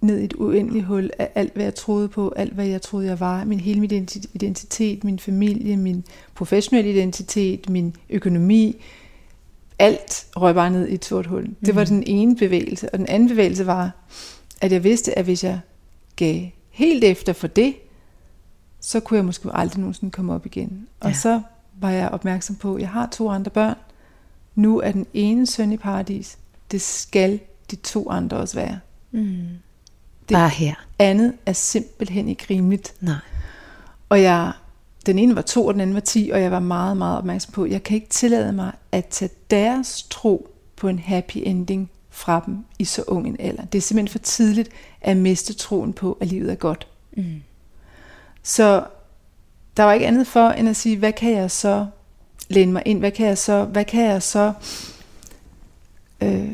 S2: ned i et uendeligt hul af alt, hvad jeg troede på, alt, hvad jeg troede, jeg var. Min hele min identitet, min familie, min professionelle identitet, min økonomi, alt røg bare ned i et sort hul. Det var den ene bevægelse. Og den anden bevægelse var, at jeg vidste, at hvis jeg gav helt efter for det, så kunne jeg måske aldrig nogensinde komme op igen. Og
S1: Ja.
S2: så var jeg opmærksom på, at jeg har to andre børn. Nu er den ene søn i paradis. Det skal de to andre også være.
S1: Mm.
S2: Det-
S1: Bare her.
S2: Andet er simpelthen ikke rimeligt.
S1: Nej.
S2: Og jeg, den ene var to, og den anden var ti, og jeg var meget, meget opmærksom på, at jeg kan ikke tillade mig at tage deres tro på en happy ending fra dem i så ung en alder. Det er simpelthen for tidligt at miste troen på, at livet er godt.
S1: Mm.
S2: Så der var ikke andet for, end at sige, hvad kan jeg så læne mig ind? Hvad kan jeg så, hvad kan jeg så, øh,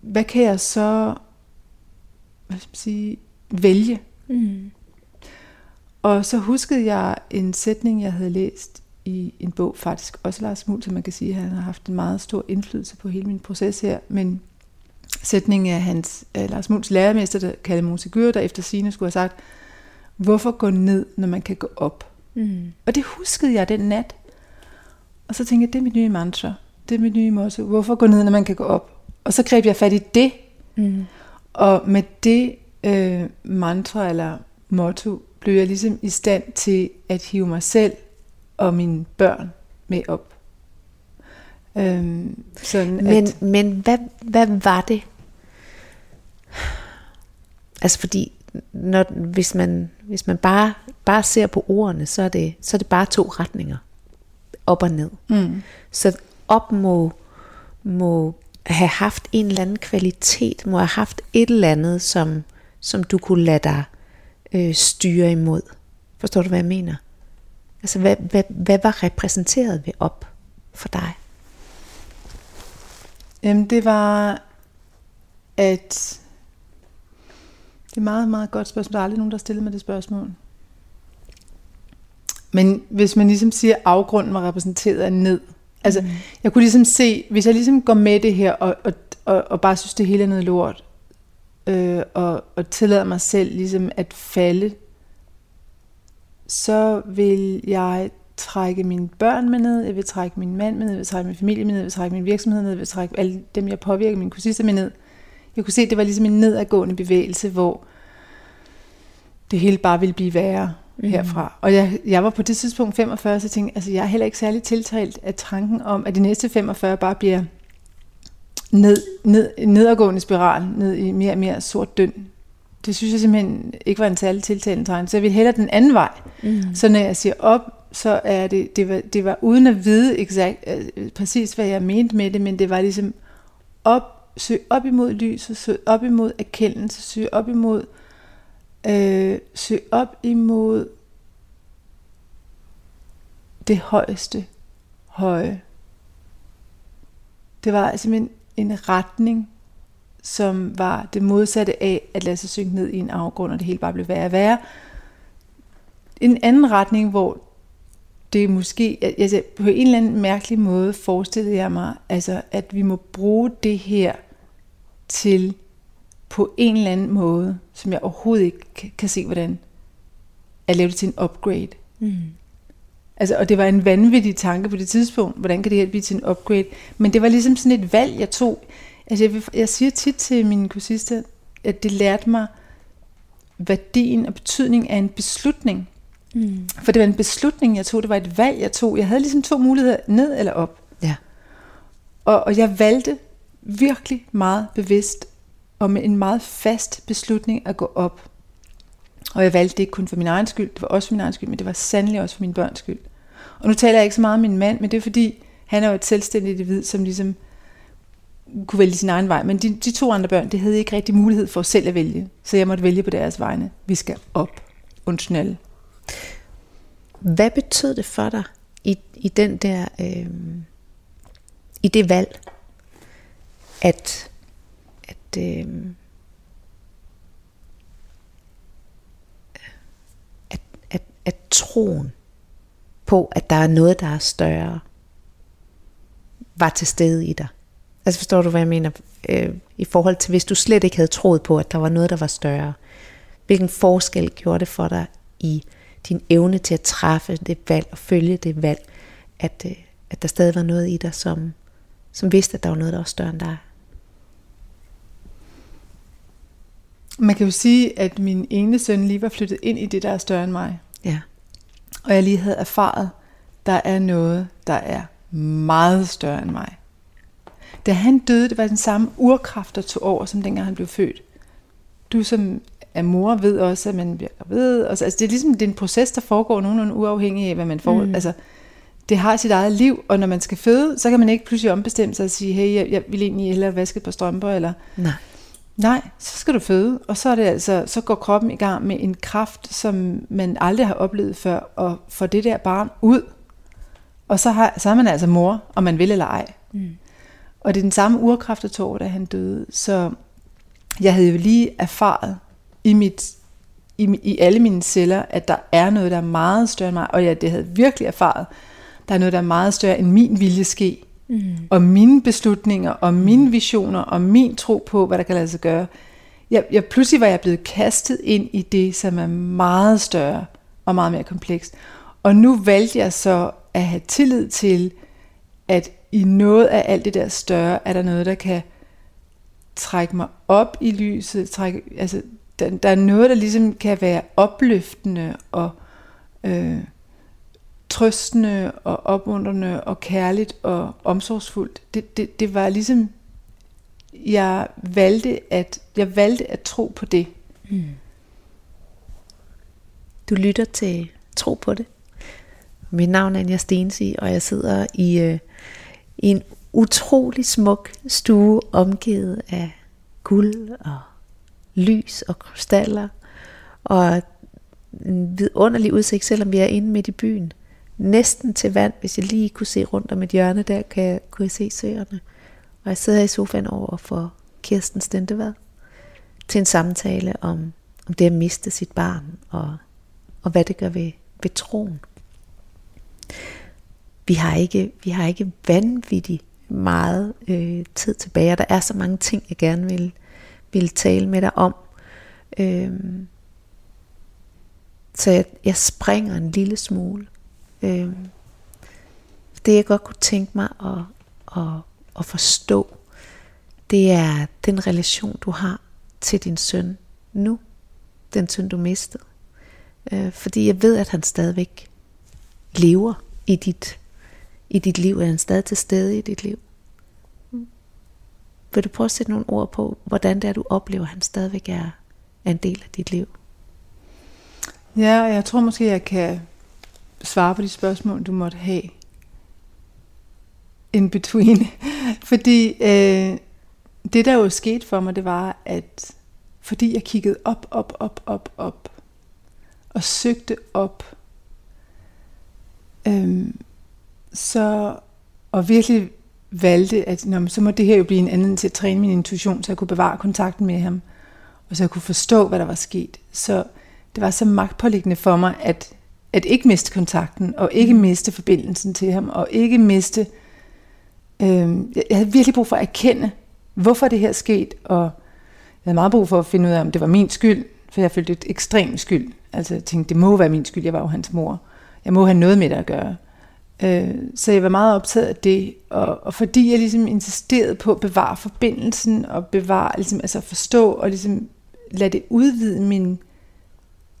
S2: hvad kan jeg så, hvad skal man sige, vælge?
S1: Mm.
S2: Og så huskede jeg en sætning, jeg havde læst i en bog, faktisk også Lars Mul, så man kan sige, at han har haft en meget stor indflydelse på hele min proces her, men sætningen af hans, af Lars Muls lærermester, der kaldte Mosegur, der efter sine skulle have sagt, hvorfor gå ned, når man kan gå op?
S1: Mm.
S2: Og det huskede jeg den nat. Og så tænkte jeg, det er mit nye mantra. Det er mit nye motto. Hvorfor gå ned, når man kan gå op? Og så greb jeg fat i det.
S1: Mm.
S2: Og med det øh, mantra eller motto, blev jeg ligesom i stand til at hive mig selv og mine børn med op. Øhm, sådan
S1: Men,
S2: at,
S1: men hvad, hvad var det? Altså fordi, når, hvis man, hvis man bare, bare ser på ordene, så er, det, så er det bare to retninger. Op og ned.
S2: mm,
S1: Så op må, må have haft en eller anden kvalitet, må have haft et eller andet, som, som du kunne lade dig øh, styre imod. Forstår du, hvad jeg mener? Altså, hvad, hvad, hvad var repræsenteret ved op? for dig?
S2: Jamen det var, at det er meget, meget godt spørgsmål. Der er aldrig nogen, der har stillet mig det spørgsmål. Men hvis man ligesom siger, at afgrunden var repræsenteret af ned. Altså, mm. jeg kunne ligesom se, hvis jeg ligesom går med det her, og, og, og, og bare synes, det hele er noget lort, øh, og, og tillader mig selv ligesom at falde, så vil jeg trække mine børn med ned, jeg vil trække min mand med ned, jeg vil trække min familie med ned, jeg vil trække min virksomhed ned, jeg vil trække alle dem, jeg påvirker, mine kursister med ned. Jeg kunne se, at det var ligesom en nedadgående bevægelse, hvor det hele bare ville blive værre mm. herfra. Og jeg, jeg var på det tidspunkt 45, så jeg tænkte, altså jeg er heller ikke særlig tiltalt af tanken om, at de næste 45 bare bliver ned, ned, nedadgående spiral, ned i mere og mere sort døn. Det synes jeg simpelthen ikke var en særlig tiltalende tegn. Så jeg vil hellere den anden vej. Mm. Så når jeg siger op, så er det, det var, det var uden at vide exakt, øh, præcis, hvad jeg mente med det, men det var ligesom op, søge op imod lyset, søge op imod erkendelse, søge op imod, øh, søge op imod det højeste høje. Det var altså simpelthen en retning, som var det modsatte af at lade sig synke ned i en afgrund, og det hele bare blev værre og værre. En anden retning, hvor det er måske, altså på en eller anden mærkelig måde forestillede jeg mig, altså at vi må bruge det her til på en eller anden måde, som jeg overhovedet ikke kan se, hvordan, at lave det til en upgrade. Mm. Altså, og det var en vanvittig tanke på det tidspunkt, hvordan kan det her blive til en upgrade? Men det var ligesom sådan et valg, jeg tog. Altså, jeg, jeg siger tit til mine kursister, at det lærte mig værdien og betydning af en beslutning. Mm. For det var en beslutning, jeg tog. Det var et valg, jeg tog. Jeg havde ligesom to muligheder, ned eller op.
S1: Ja.
S2: Og, og jeg valgte virkelig meget bevidst og med en meget fast beslutning at gå op. Og jeg valgte det ikke kun for min egen skyld, det var også for min egen skyld, men det var sandelig også for min børns skyld. Og nu taler jeg ikke så meget om min mand, men det er fordi, han er jo et selvstændigt individ, som ligesom kunne vælge sin egen vej. Men de, de to andre børn, det havde ikke rigtig mulighed for selv at vælge. Så jeg måtte vælge på deres vegne. Vi skal op. Undskyld.
S1: Hvad betød det for dig i, i den der øh, i det valg, at at øh, at, at, at troen på, at der er noget, der er større, var til stede i dig. Altså forstår du, hvad jeg mener? Øh, I forhold til, hvis du slet ikke havde troet på, at der var noget, der var større. Hvilken forskel gjorde det for dig i din evne til at træffe det valg og følge det valg, at, øh, at der stadig var noget i dig, som, som vidste, at der var noget, der var større end dig?
S2: Man kan jo sige, at min ene søn lige var flyttet ind i det, der er større end mig.
S1: Ja.
S2: Og jeg lige havde erfaret, der er noget, der er meget større end mig. Da han døde, det var den samme urkraft, der tog over, som dengang han blev født. Du som er mor ved også, at man bliver gravid. Altså, altså det er ligesom det er en proces, der foregår nogenlunde uafhængig af, hvad man får. Mm. Altså, det har sit eget liv, og når man skal føde, så kan man ikke pludselig ombestemme sig og sige, hey, jeg, jeg vil egentlig hellere vaske på strømper, eller...
S1: Nej.
S2: Nej, så skal du føde, og så, er det altså, så går kroppen i gang med en kraft, som man aldrig har oplevet før, og få det der barn ud. Og så, har, så er man altså mor, om man vil eller ej. Mm. Og det er den samme urkraft, der tog, da han døde. Så jeg havde jo lige erfaret i, mit, i, i alle mine celler, at der er noget, der er meget større end mig. Og jeg det havde virkelig erfaret, der er noget, der er meget større end min vilje ske. Mm. Og mine beslutninger, og mine visioner, og min tro på, hvad der kan lade sig gøre. Jeg, jeg, pludselig var jeg blevet kastet ind i det, som er meget større og meget mere komplekst. Og nu valgte jeg så at have tillid til, at i noget af alt det der større, er der noget, der kan trække mig op i lyset. Trække, altså, der, der er noget, der ligesom kan være opløftende og øh, trøstende og opmuntrende og kærligt og omsorgsfuldt. Det, det, det var ligesom, jeg valgte at, jeg valgte at tro på det. Mm.
S1: Du lytter til Tro på det. Mit navn er Anja Stensi, og jeg sidder i, øh, i en utrolig smuk stue, omgivet af guld og lys og krystaller, og en vidunderlig udsigt, selvom vi er inde midt i byen. næsten til vand. Hvis jeg lige kunne se rundt om et hjørne der, kan jeg, kunne jeg se søerne. Og jeg sidder i sofaen over for Kirsten Stentevad til en samtale om, om det at miste sit barn, og, og hvad det gør ved, ved troen. Vi har ikke, vi har ikke vanvittigt meget øh, tid tilbage, og der er så mange ting, jeg gerne vil, vil tale med dig om. Øh, så jeg, jeg springer en lille smule. Øh, det jeg godt kunne tænke mig at, at, at forstå, det er den relation, du har til din søn nu. Den søn, du mistede. Øh, fordi jeg ved, at han stadigvæk lever i dit, i dit liv. Er han stadig til stede i dit liv? Vil du prøve at sætte nogle ord på, hvordan det er, du oplever, at han stadigvæk er, en del af dit liv?
S2: Ja, jeg tror måske, jeg kan svare på de spørgsmål, du måtte have in between. Fordi øh, det, der jo skete for mig, det var, at fordi jeg kiggede op, op, op, op, op, og søgte op, øh, så, og virkelig valgte, at nå, så må det her jo blive en anden til at træne min intuition, så jeg kunne bevare kontakten med ham, og så jeg kunne forstå, hvad der var sket. Så det var så magtpåliggende for mig, at, at ikke miste kontakten, og ikke mm. miste forbindelsen til ham, og ikke miste... Øh, jeg havde virkelig brug for at erkende, hvorfor det her skete, og jeg havde meget brug for at finde ud af, om det var min skyld, for jeg følte et ekstremt skyld. Altså jeg tænkte, det må være min skyld, jeg var jo hans mor. Jeg må have noget med det at gøre. Øh, så jeg var meget optaget af det, og, og fordi jeg ligesom insisterede på at bevare forbindelsen, og bevare, ligesom, altså forstå, og ligesom lade det udvide min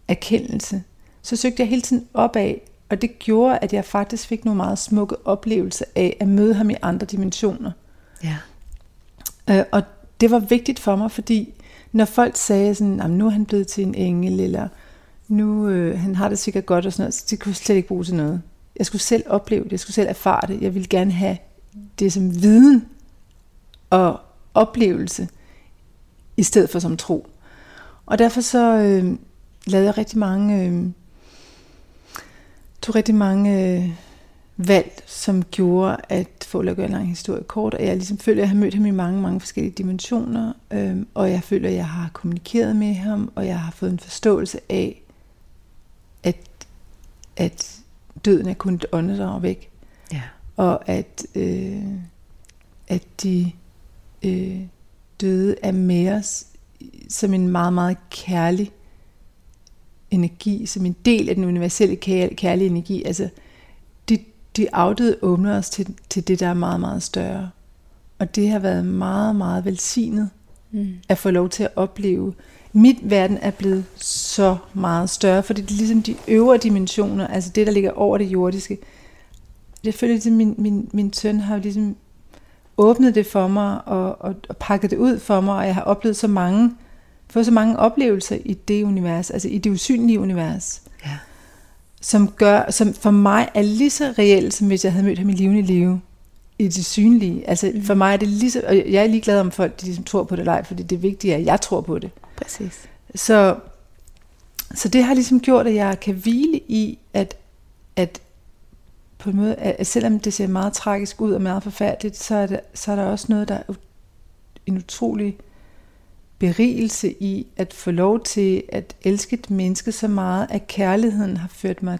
S2: erkendelse, så søgte jeg hele tiden opad, og det gjorde, at jeg faktisk fik nogle meget smukke oplevelser af at møde ham i andre dimensioner.
S1: Ja.
S2: Øh, og det var vigtigt for mig, fordi når folk sagde sådan, nu er han blevet til en engel, eller nu øh, han har det sikkert godt og sådan noget, så det kunne slet ikke bruge til noget. Jeg skulle selv opleve det, jeg skulle selv erfare det. Jeg ville gerne have det som viden og oplevelse, i stedet for som tro. Og derfor så øh, lavede jeg rigtig mange, øh, tog rigtig mange øh, valg, som gjorde, at få at gøre en lang historie kort, og jeg ligesom føler, at jeg har mødt ham i mange, mange forskellige dimensioner, øh, og jeg føler, at jeg har kommunikeret med ham, og jeg har fået en forståelse af, at, at døden er kun et åndedrag væk.
S1: Ja.
S2: Og at, øh, at de øh, døde er med os som en meget, meget kærlig energi, som en del af den universelle kærlige energi. Altså, de, de afdøde åbner os til, til det, der er meget, meget større. Og det har været meget, meget velsignet mm. at få lov til at opleve. Mit verden er blevet så meget større, for det er ligesom de øvre dimensioner, altså det, der ligger over det jordiske. Jeg føler ligesom, min, min, min søn har ligesom åbnet det for mig, og, og, og pakket det ud for mig, og jeg har oplevet så mange fået så mange oplevelser i det univers, altså i det usynlige univers,
S1: ja.
S2: som, gør, som for mig er lige så reelt, som hvis jeg havde mødt ham i levende liv i det synlige. Altså mm. for mig er det lige så, og jeg er lige glad om folk, de ligesom tror på det eller fordi det vigtige er, at jeg tror på det.
S1: Præcis.
S2: Så, så det har ligesom gjort, at jeg kan hvile i, at, at på en måde, at selvom det ser meget tragisk ud og meget forfærdeligt, så er, det, så er der også noget, der er en utrolig berigelse i at få lov til at elske et menneske så meget, at kærligheden har ført mig,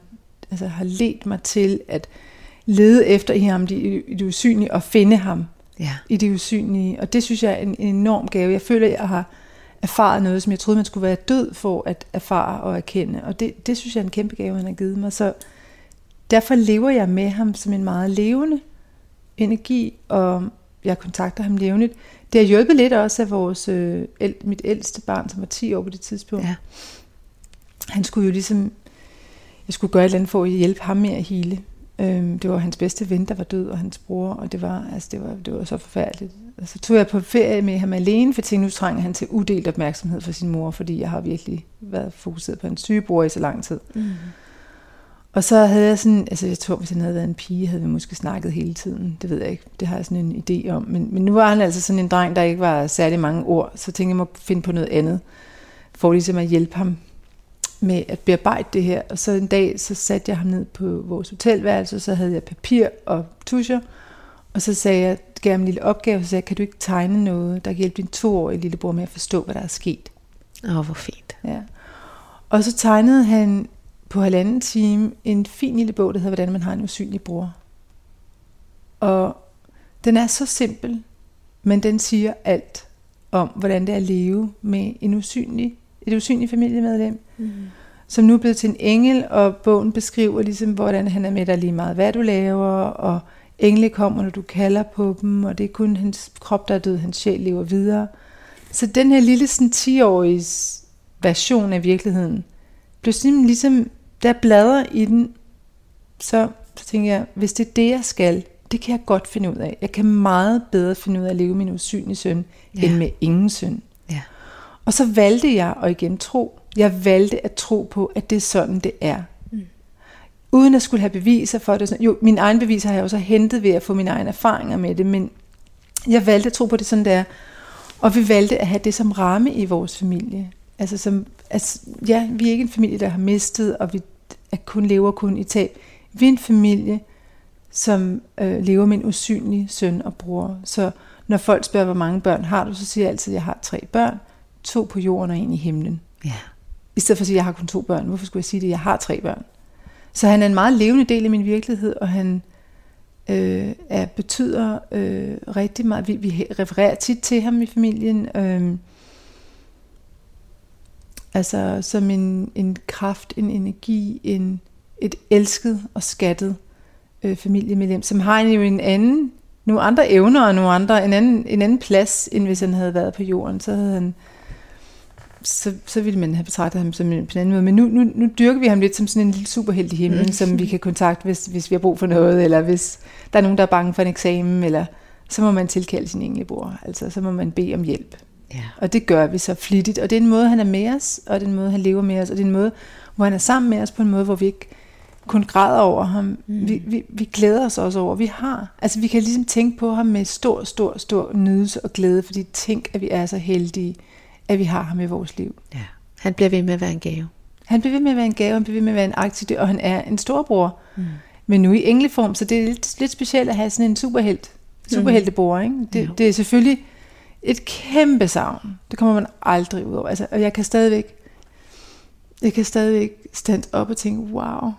S2: altså har ledt mig til at lede efter ham i det usynlige og finde ham
S1: ja.
S2: i det usynlige. Og det synes jeg er en, en enorm gave. Jeg føler, jeg har erfaret noget, som jeg troede, man skulle være død for at erfare og erkende. Og det, det synes jeg er en kæmpe gave, han har givet mig. Så derfor lever jeg med ham som en meget levende energi, og jeg kontakter ham levende. Det har hjulpet lidt også af vores, øh, mit ældste barn, som var 10 år på det tidspunkt.
S1: Ja.
S2: Han skulle jo ligesom, jeg skulle gøre et eller andet for at hjælpe ham med at hele. Øhm, det var hans bedste ven, der var død, og hans bror, og det var, altså, det var, det var så forfærdeligt. Og så tog jeg på ferie med ham alene, for tænkte, nu trænger han til udelt opmærksomhed for sin mor, fordi jeg har virkelig været fokuseret på hans syge bror i så lang tid. Mm. Og så havde jeg sådan, altså jeg tror, hvis han havde været en pige, havde vi måske snakket hele tiden. Det ved jeg ikke, det har jeg sådan en idé om. Men, men nu var han altså sådan en dreng, der ikke var særlig mange ord, så tænkte jeg, jeg må finde på noget andet, for ligesom at hjælpe ham med at bearbejde det her. Og så en dag, så satte jeg ham ned på vores hotelværelse, og så havde jeg papir og tuscher, og så sagde jeg, gav ham en lille opgave, så sagde jeg, kan du ikke tegne noget, der kan hjælpe din toårige lillebror med at forstå, hvad der er sket?
S1: Åh, oh, hvor fint.
S2: Ja. Og så tegnede han på halvanden time en fin lille bog, der hedder, Hvordan man har en usynlig bror. Og den er så simpel, men den siger alt om, hvordan det er at leve med en usynlig, et usynligt familiemedlem, mm. som nu er blevet til en engel, og bogen beskriver ligesom, hvordan han er med dig lige meget, hvad du laver, og engle kommer, når du kalder på dem, og det er kun hans krop, der er død, hans sjæl lever videre. Så den her lille sådan 10-årige version af virkeligheden, blev simpelthen ligesom, der bladrer i den, så, så tænker jeg, hvis det er det, jeg skal, det kan jeg godt finde ud af. Jeg kan meget bedre finde ud af at leve min usynlige søn, ja. end med ingen søn. Og så valgte jeg at igen tro. Jeg valgte at tro på, at det er sådan, det er. Mm. Uden at skulle have beviser for det. Jo, min egen beviser har jeg også hentet ved at få mine egne erfaringer med det, men jeg valgte at tro på det sådan, det er. Og vi valgte at have det som ramme i vores familie. Altså, som, altså ja, vi er ikke en familie, der har mistet, og vi at kun lever kun i tab. Vi er en familie, som øh, lever med en usynlig søn og bror. Så når folk spørger, hvor mange børn har du, så siger jeg altid, at jeg har tre børn. To på jorden og en i himlen.
S1: Ja.
S2: I stedet for at sige, at jeg har kun to børn. Hvorfor skulle jeg sige det? Jeg har tre børn. Så han er en meget levende del af min virkelighed, og han øh, er, betyder øh, rigtig meget. Vi, vi refererer tit til ham i familien. Øh, altså som en, en kraft, en energi, en, et elsket og skattet øh, familiemedlem, som har en, jo en anden, nogle andre evner og nogle andre, en anden, en anden plads, end hvis han havde været på jorden. Så havde han, så, så ville man have betragtet ham som en, på en anden måde. Men nu, nu, nu dyrker vi ham lidt som sådan en lille superhelt i himlen, mm. som vi kan kontakte, hvis, hvis vi har brug for noget, eller hvis der er nogen, der er bange for en eksamen, eller så må man tilkalde sin englebror. Altså, så må man bede om hjælp.
S1: Ja.
S2: Og det gør vi så flittigt. Og det er en måde, han er med os, og det er en måde, han lever med os, og det er en måde, hvor han er sammen med os på en måde, hvor vi ikke kun græder over ham. Mm. Vi, vi, vi glæder os også over, vi har. Altså vi kan ligesom tænke på ham med stor, stor, stor nydelse og glæde, fordi tænk, at vi er så heldige, at vi har ham i vores liv.
S1: Ja. Han bliver ved med at være en gave.
S2: Han bliver ved med at være en gave, han bliver ved med at være en aktiv, og han er en storbror. Mm. Men nu i engleform, så det er lidt, lidt specielt at have sådan en superhelt, superheltebror. Ikke? Det, det er selvfølgelig et kæmpe savn. Det kommer man aldrig ud over. Altså, og jeg kan stadigvæk, jeg kan stadigvæk stand op og tænke, wow,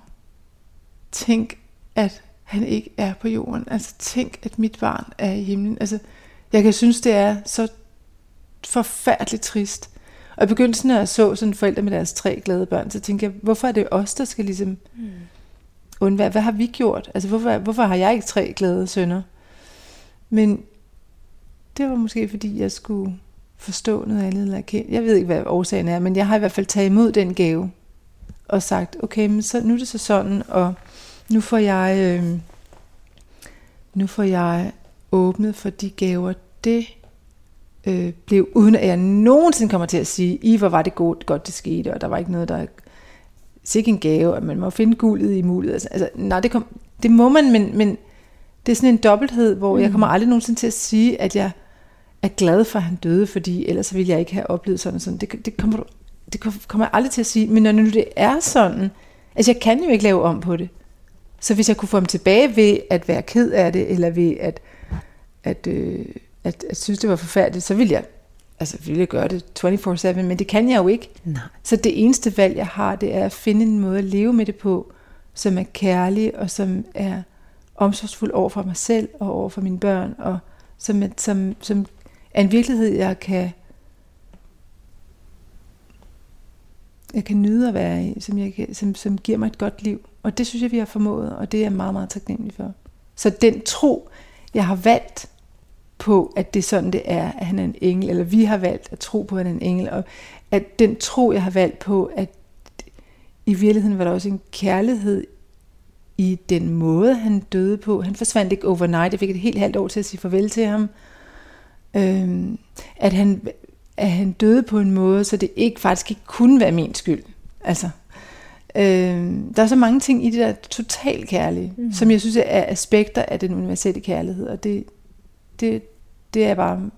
S2: tænk, at han ikke er på jorden. Altså tænk, at mit barn er i himlen. Altså, jeg kan synes, det er så forfærdeligt trist. Og i begyndelsen, når jeg så sådan forældre med deres tre glade børn, så tænkte jeg, hvorfor er det os, der skal ligesom mm. undvære? Hvad har vi gjort? Altså, hvorfor, hvorfor har jeg ikke tre glade sønner? Men det var måske, fordi jeg skulle forstå noget andet eller erkende. Jeg ved ikke, hvad årsagen er, men jeg har i hvert fald taget imod den gave og sagt, okay, men så, nu er det så sådan, og nu får jeg, øh, nu får jeg åbnet for de gaver, det øh, blev, uden at jeg nogensinde kommer til at sige, i hvor var det godt, godt det skete, og der var ikke noget, der sikke en gave, at man må finde guldet i mulighed. Altså, altså, nej, det, kom, det må man, men, men det er sådan en dobbelthed, hvor mm. jeg kommer aldrig nogensinde til at sige, at jeg er glad for, at han døde, fordi ellers ville jeg ikke have oplevet sådan og sådan. Det, det, kommer, du, det kommer jeg aldrig til at sige, men når nu det er sådan, altså jeg kan jo ikke lave om på det. Så hvis jeg kunne få ham tilbage ved at være ked af det, eller ved at, at, øh, at, at synes, det var forfærdeligt, så ville jeg, altså ville jeg gøre det 24-7, men det kan jeg jo ikke.
S1: Nej.
S2: Så det eneste valg, jeg har, det er at finde en måde at leve med det på, som er kærlig, og som er omsorgsfuld over for mig selv, og over for mine børn, og som, som, som er en virkelighed, jeg kan jeg kan nyde at være i, som, jeg kan, som, som giver mig et godt liv. Og det synes jeg, vi har formået, og det er jeg meget, meget taknemmelig for. Så den tro, jeg har valgt på, at det er sådan, det er, at han er en engel, eller vi har valgt at tro på, at han er en engel, og at den tro, jeg har valgt på, at i virkeligheden var der også en kærlighed i den måde, han døde på. Han forsvandt ikke overnight. Jeg fik et helt halvt år til at sige farvel til ham. Øhm, at han at han døde på en måde, så det ikke faktisk ikke kunne være min skyld. Altså, øh, der er så mange ting i det, der er totalt kærlige, mm. som jeg synes er aspekter af den universelle kærlighed, og det, det, det er bare,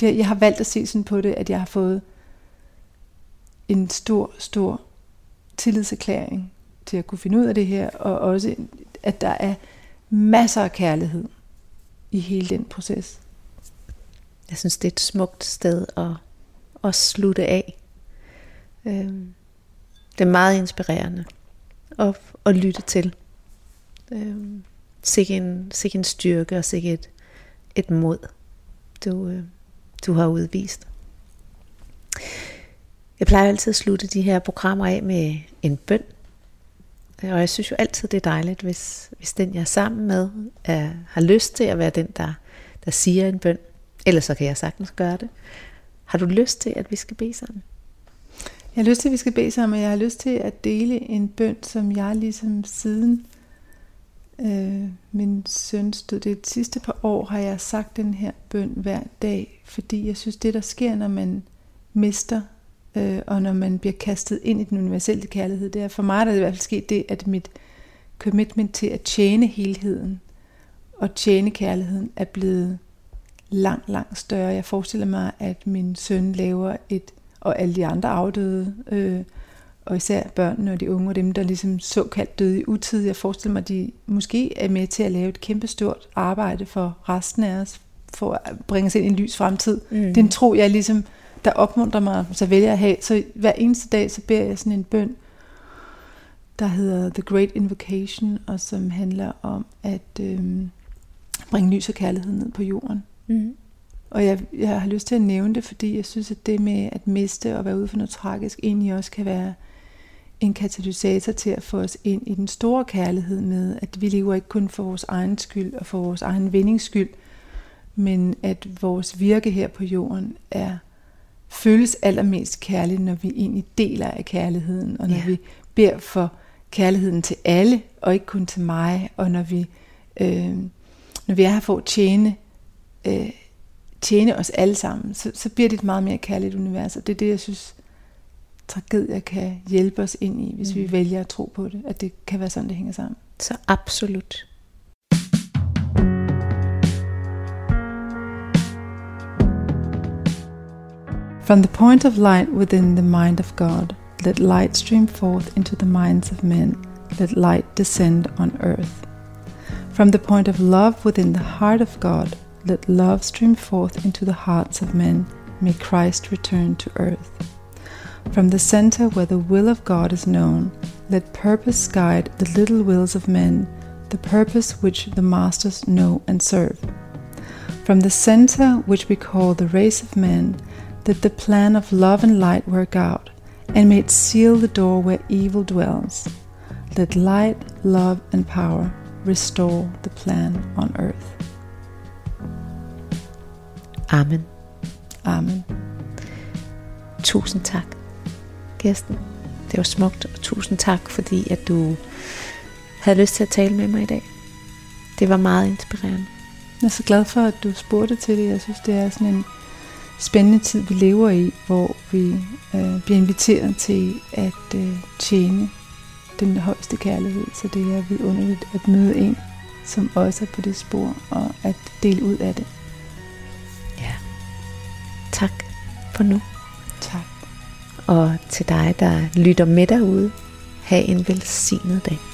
S2: det, jeg har valgt at se sådan på det, at jeg har fået en stor, stor tillidserklæring til at kunne finde ud af det her, og også, at der er masser af kærlighed i hele den proces.
S1: Jeg synes, det er et smukt sted at, at slutte af. Øhm, det er meget inspirerende at, at lytte til. Øhm, sikke, en, sikke en styrke og sikke et, et mod, du, øh, du har udvist. Jeg plejer altid at slutte de her programmer af med en bøn. Og jeg synes jo altid, det er dejligt, hvis, hvis den, jeg er sammen med, er, har lyst til at være den, der, der siger en bøn. Ellers så kan jeg sagtens gøre det. Har du lyst til, at vi skal bede sammen?
S2: Jeg har lyst til, at vi skal bede sammen, og jeg har lyst til at dele en bøn, som jeg ligesom siden øh, min søn stod det sidste par år, har jeg sagt den her bøn hver dag, fordi jeg synes, det der sker, når man mister, øh, og når man bliver kastet ind i den universelle kærlighed, det er for mig, der er det i hvert fald sket det, at mit commitment til at tjene helheden og tjene kærligheden er blevet langt, langt større. Jeg forestiller mig, at min søn laver et, og alle de andre afdøde, øh, og især børnene og de unge og dem, der ligesom såkaldt døde i utid. Jeg forestiller mig, at de måske er med til at lave et kæmpestort arbejde for resten af os, for at bringe os ind i en lys fremtid. Mm. Den tro, jeg ligesom, der opmuntrer mig, så vælger jeg at have. Så hver eneste dag, så beder jeg sådan en bøn, der hedder The Great Invocation, og som handler om at øhm, bringe lys og kærlighed ned på jorden. Mm. Og jeg, jeg har lyst til at nævne det, fordi jeg synes, at det med at miste og være ude for noget tragisk, egentlig også kan være en katalysator til at få os ind i den store kærlighed med, at vi lever ikke kun for vores egen skyld og for vores egen vindings skyld, men at vores virke her på jorden er føles allermest kærligt, når vi egentlig deler af kærligheden, og når ja. vi beder for kærligheden til alle, og ikke kun til mig, og når vi, øh, når vi er her for at tjene, øh, tjene os alle sammen, så, så bliver det et meget mere kærligt univers, og det er det, jeg synes, tragedier kan hjælpe os ind i, hvis mm. vi vælger at tro på det, at det kan være sådan, det hænger sammen.
S1: Så absolut.
S2: From the point of light within the mind of God, let light stream forth into the minds of men, let light descend on earth. From the point of love within the heart of God, let love stream forth into the hearts of men, may Christ return to earth. From the center where the will of God is known, let purpose guide the little wills of men, the purpose which the masters know and serve. From the center which we call the race of men, let the plan of love and light work out, and may it seal the door where evil dwells. Let light, love, and power restore the plan on earth.
S1: Amen.
S2: Amen.
S1: Tusind tak. Kirsten. Det var smukt, og tusind tak, fordi at du havde lyst til at tale med mig i dag. Det var meget inspirerende.
S2: Jeg er så glad for, at du spurgte til det. Jeg synes, det er sådan en spændende tid, vi lever i, hvor vi øh, bliver inviteret til at øh, tjene den højeste kærlighed. Så det er vidunderligt at møde en, som også er på det spor, og at dele ud af det.
S1: Ja. Tak for nu.
S2: Tak.
S1: Og til dig, der lytter med derude, have en velsignet dag.